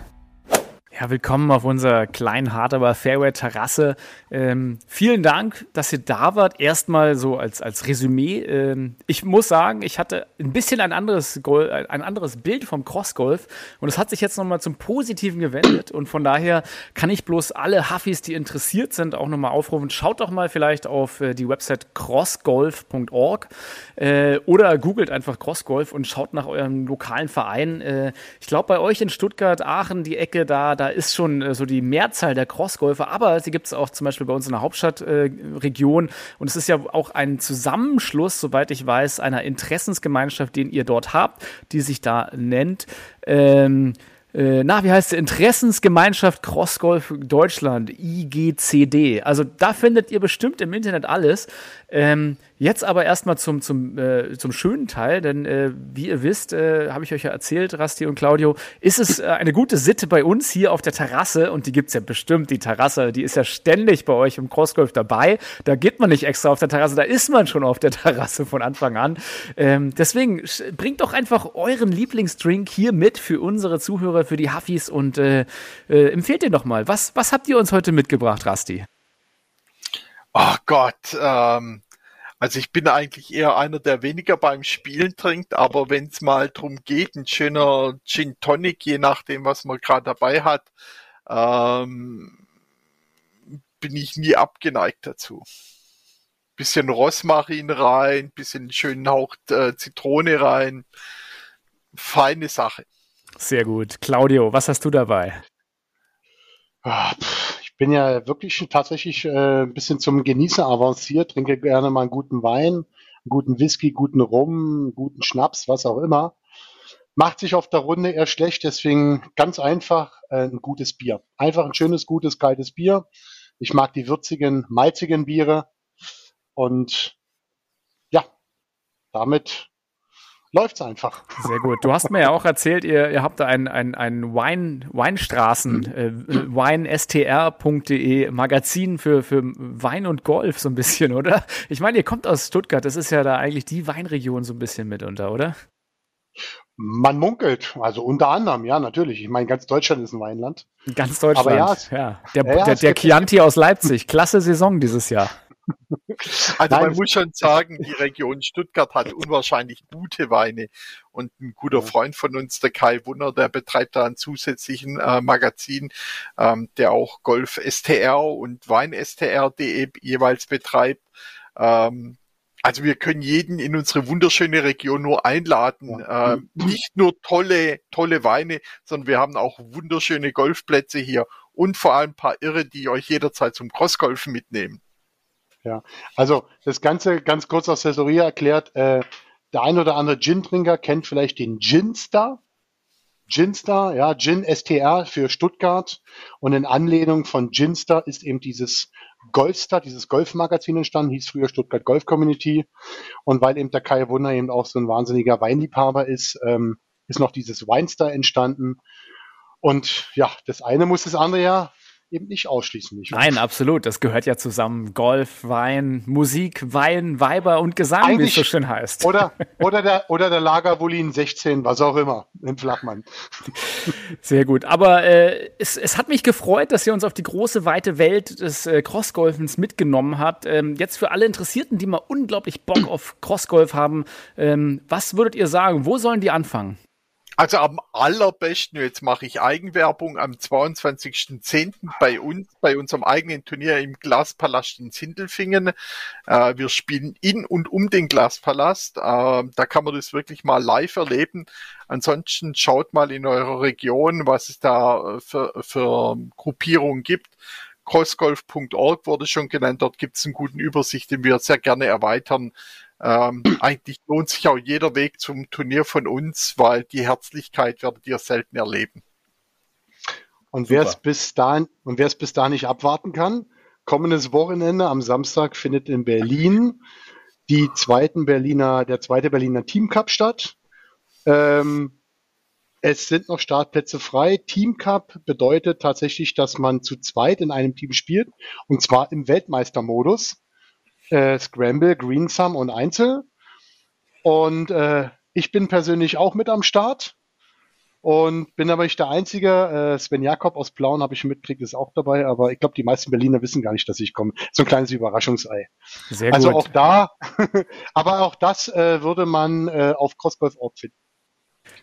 Ja, willkommen auf unserer kleinen, hart aber Fairway-Terrasse. Ähm, vielen Dank, dass ihr da wart. Erstmal so als, als Resümee. Ähm, ich muss sagen, ich hatte ein bisschen ein anderes, Gol ein anderes Bild vom Crossgolf und es hat sich jetzt nochmal zum Positiven gewendet und von daher kann ich bloß alle Huffis, die interessiert sind, auch nochmal aufrufen. Schaut doch mal vielleicht auf äh, die Website crossgolf.org äh, oder googelt einfach Crossgolf und schaut nach eurem lokalen Verein. Äh, ich glaube, bei euch in Stuttgart, Aachen, die Ecke, da, da ist schon äh, so die Mehrzahl der Crossgolfer, aber sie gibt es auch zum Beispiel bei uns in der Hauptstadtregion. Äh, und es ist ja auch ein Zusammenschluss, soweit ich weiß, einer Interessensgemeinschaft, den ihr dort habt, die sich da nennt. Ähm, äh, na, wie heißt es? Interessensgemeinschaft Crossgolf Deutschland, IGCD. Also da findet ihr bestimmt im Internet alles. Ähm, Jetzt aber erstmal zum, zum, äh, zum schönen Teil, denn äh, wie ihr wisst, äh, habe ich euch ja erzählt, Rasti und Claudio, ist es äh, eine gute Sitte bei uns hier auf der Terrasse und die gibt's ja bestimmt, die Terrasse, die ist ja ständig bei euch im Crossgolf dabei. Da geht man nicht extra auf der Terrasse, da ist man schon auf der Terrasse von Anfang an. Ähm, deswegen bringt doch einfach euren Lieblingsdrink hier mit für unsere Zuhörer, für die Huffis und äh, äh, empfehlt den doch mal. Was, was habt ihr uns heute mitgebracht, Rasti? Oh Gott, ähm, also ich bin eigentlich eher einer, der weniger beim Spielen trinkt, aber wenn es mal drum geht, ein schöner Gin Tonic, je nachdem, was man gerade dabei hat, ähm, bin ich nie abgeneigt dazu. Bisschen Rosmarin rein, bisschen schönen Hauch äh, Zitrone rein. Feine Sache. Sehr gut. Claudio, was hast du dabei? Ah, bin ja wirklich tatsächlich äh, ein bisschen zum Genießer avanciert, trinke gerne mal einen guten Wein, einen guten Whisky, guten Rum, guten Schnaps, was auch immer. Macht sich auf der Runde eher schlecht, deswegen ganz einfach äh, ein gutes Bier. Einfach ein schönes, gutes, kaltes Bier. Ich mag die würzigen, malzigen Biere und ja, damit läuft's einfach. Sehr gut. Du hast mir ja auch erzählt, ihr, ihr habt da ein, ein, ein Wein, Weinstraßen, äh, weinstr.de Magazin für, für Wein und Golf so ein bisschen, oder? Ich meine, ihr kommt aus Stuttgart, das ist ja da eigentlich die Weinregion so ein bisschen mitunter, oder? Man munkelt, also unter anderem, ja, natürlich. Ich meine, ganz Deutschland ist ein Weinland. Ganz Deutschland, Aber ja. ja. Der, ja, der, der Chianti aus Leipzig, klasse Saison dieses Jahr. Also Nein, man muss schon sagen, die Region Stuttgart hat unwahrscheinlich gute Weine. Und ein guter Freund von uns, der Kai Wunner, der betreibt da einen zusätzlichen äh, Magazin, ähm, der auch Golf STR und Wein STR.de jeweils betreibt. Ähm, also wir können jeden in unsere wunderschöne Region nur einladen. Ja. Äh, nicht nur tolle, tolle Weine, sondern wir haben auch wunderschöne Golfplätze hier und vor allem ein paar Irre, die euch jederzeit zum Crossgolfen mitnehmen. Ja, also das Ganze ganz kurz aus Caesarea erklärt. Äh, der ein oder andere Gin-Trinker kennt vielleicht den Ginstar. Ginstar, ja, Gin STR für Stuttgart. Und in Anlehnung von Ginstar ist eben dieses Golfstar, dieses Golfmagazin entstanden, hieß früher Stuttgart Golf Community. Und weil eben der Kai Wunder eben auch so ein wahnsinniger Weinliebhaber ist, ähm, ist noch dieses Weinstar entstanden. Und ja, das eine muss das andere ja eben nicht ausschließen. Nicht Nein, absolut. Das gehört ja zusammen. Golf, Wein, Musik, Wein, Weiber und Gesang, wie es so schön heißt. Oder, oder der, oder der Lagerwolin 16, was auch immer, im Flachmann. Sehr gut. Aber äh, es, es hat mich gefreut, dass ihr uns auf die große, weite Welt des äh, Crossgolfens mitgenommen habt. Ähm, jetzt für alle Interessierten, die mal unglaublich Bock auf Crossgolf haben, ähm, was würdet ihr sagen? Wo sollen die anfangen? Also am allerbesten, jetzt mache ich Eigenwerbung, am 22.10. bei uns, bei unserem eigenen Turnier im Glaspalast in Sindelfingen. Äh, wir spielen in und um den Glaspalast. Äh, da kann man das wirklich mal live erleben. Ansonsten schaut mal in eurer Region, was es da äh, für, für Gruppierungen gibt. Crossgolf.org wurde schon genannt. Dort gibt es einen guten Übersicht, den wir sehr gerne erweitern. Ähm, eigentlich lohnt sich auch jeder Weg zum Turnier von uns, weil die Herzlichkeit werdet ihr selten erleben. Und wer es bis dahin, und wer es bis dahin nicht abwarten kann, kommendes Wochenende am Samstag findet in Berlin die zweiten Berliner, der zweite Berliner Team Cup statt. Ähm, es sind noch Startplätze frei. Team Cup bedeutet tatsächlich, dass man zu zweit in einem Team spielt und zwar im Weltmeistermodus äh, Scramble, Greensum und Einzel. Und äh, ich bin persönlich auch mit am Start. und bin aber nicht der Einzige. Äh, Sven Jakob aus Plauen habe ich mitgekriegt, ist auch dabei, aber ich glaube, die meisten Berliner wissen gar nicht, dass ich komme. So ein kleines Überraschungsei. Sehr also gut. auch da, aber auch das äh, würde man äh, auf Crossgolf.org finden.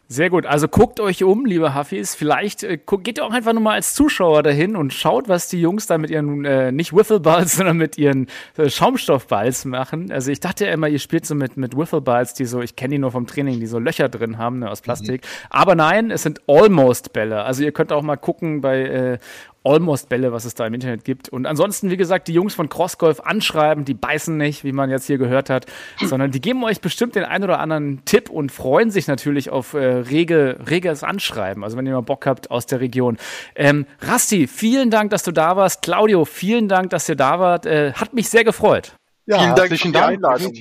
Sehr gut. Also guckt euch um, liebe Huffis. Vielleicht äh, geht ihr auch einfach nur mal als Zuschauer dahin und schaut, was die Jungs da mit ihren, äh, nicht Wiffleballs, sondern mit ihren äh, Schaumstoffballs machen. Also ich dachte ja immer, ihr spielt so mit, mit Wiffleballs, die so, ich kenne die nur vom Training, die so Löcher drin haben, ne, aus Plastik. Mhm. Aber nein, es sind Almost-Bälle. Also ihr könnt auch mal gucken bei äh, Almost-Bälle, was es da im Internet gibt. Und ansonsten, wie gesagt, die Jungs von Crossgolf anschreiben, die beißen nicht, wie man jetzt hier gehört hat, sondern die geben euch bestimmt den einen oder anderen Tipp und freuen sich natürlich auf äh, rege, reges Anschreiben. Also wenn ihr mal Bock habt aus der Region. Ähm, Rasti, vielen Dank, dass du da warst. Claudio, vielen Dank, dass ihr da wart. Äh, hat mich sehr gefreut. Ja, vielen Dank für die Einladung.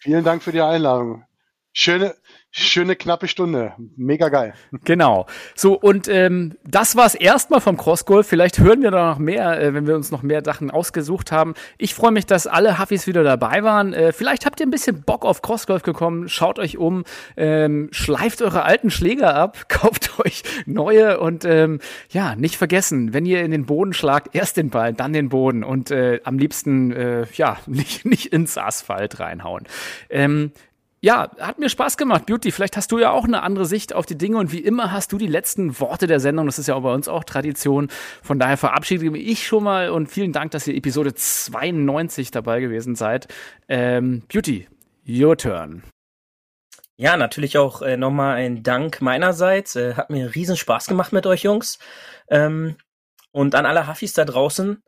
Vielen Dank für die Einladung. Schöne, Schöne knappe Stunde. Mega geil. Genau. So, und ähm, das war's erstmal vom Crossgolf. Vielleicht hören wir da noch mehr, äh, wenn wir uns noch mehr Sachen ausgesucht haben. Ich freue mich, dass alle Huffis wieder dabei waren. Äh, vielleicht habt ihr ein bisschen Bock auf Crossgolf gekommen. Schaut euch um, ähm, schleift eure alten Schläger ab, kauft euch neue und ähm, ja, nicht vergessen, wenn ihr in den Boden schlagt, erst den Ball, dann den Boden und äh, am liebsten äh, ja nicht, nicht ins Asphalt reinhauen. Ähm, ja, hat mir Spaß gemacht, Beauty. Vielleicht hast du ja auch eine andere Sicht auf die Dinge und wie immer hast du die letzten Worte der Sendung. Das ist ja auch bei uns auch Tradition. Von daher verabschiede ich schon mal und vielen Dank, dass ihr Episode 92 dabei gewesen seid. Ähm, Beauty, your turn. Ja, natürlich auch äh, nochmal ein Dank meinerseits. Äh, hat mir riesen Spaß gemacht mit euch Jungs. Ähm, und an alle Huffis da draußen,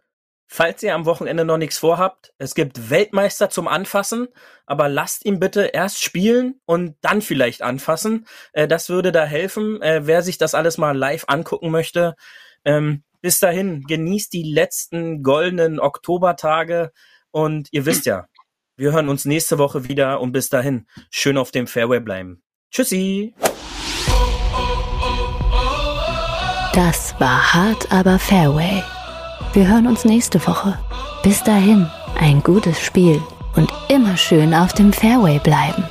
Falls ihr am Wochenende noch nichts vorhabt, es gibt Weltmeister zum Anfassen, aber lasst ihn bitte erst spielen und dann vielleicht anfassen. Äh, das würde da helfen, äh, wer sich das alles mal live angucken möchte. Ähm, bis dahin, genießt die letzten goldenen Oktobertage und ihr wisst ja, wir hören uns nächste Woche wieder und bis dahin, schön auf dem Fairway bleiben. Tschüssi! Das war hart, aber Fairway wir hören uns nächste Woche. Bis dahin, ein gutes Spiel und immer schön auf dem Fairway bleiben.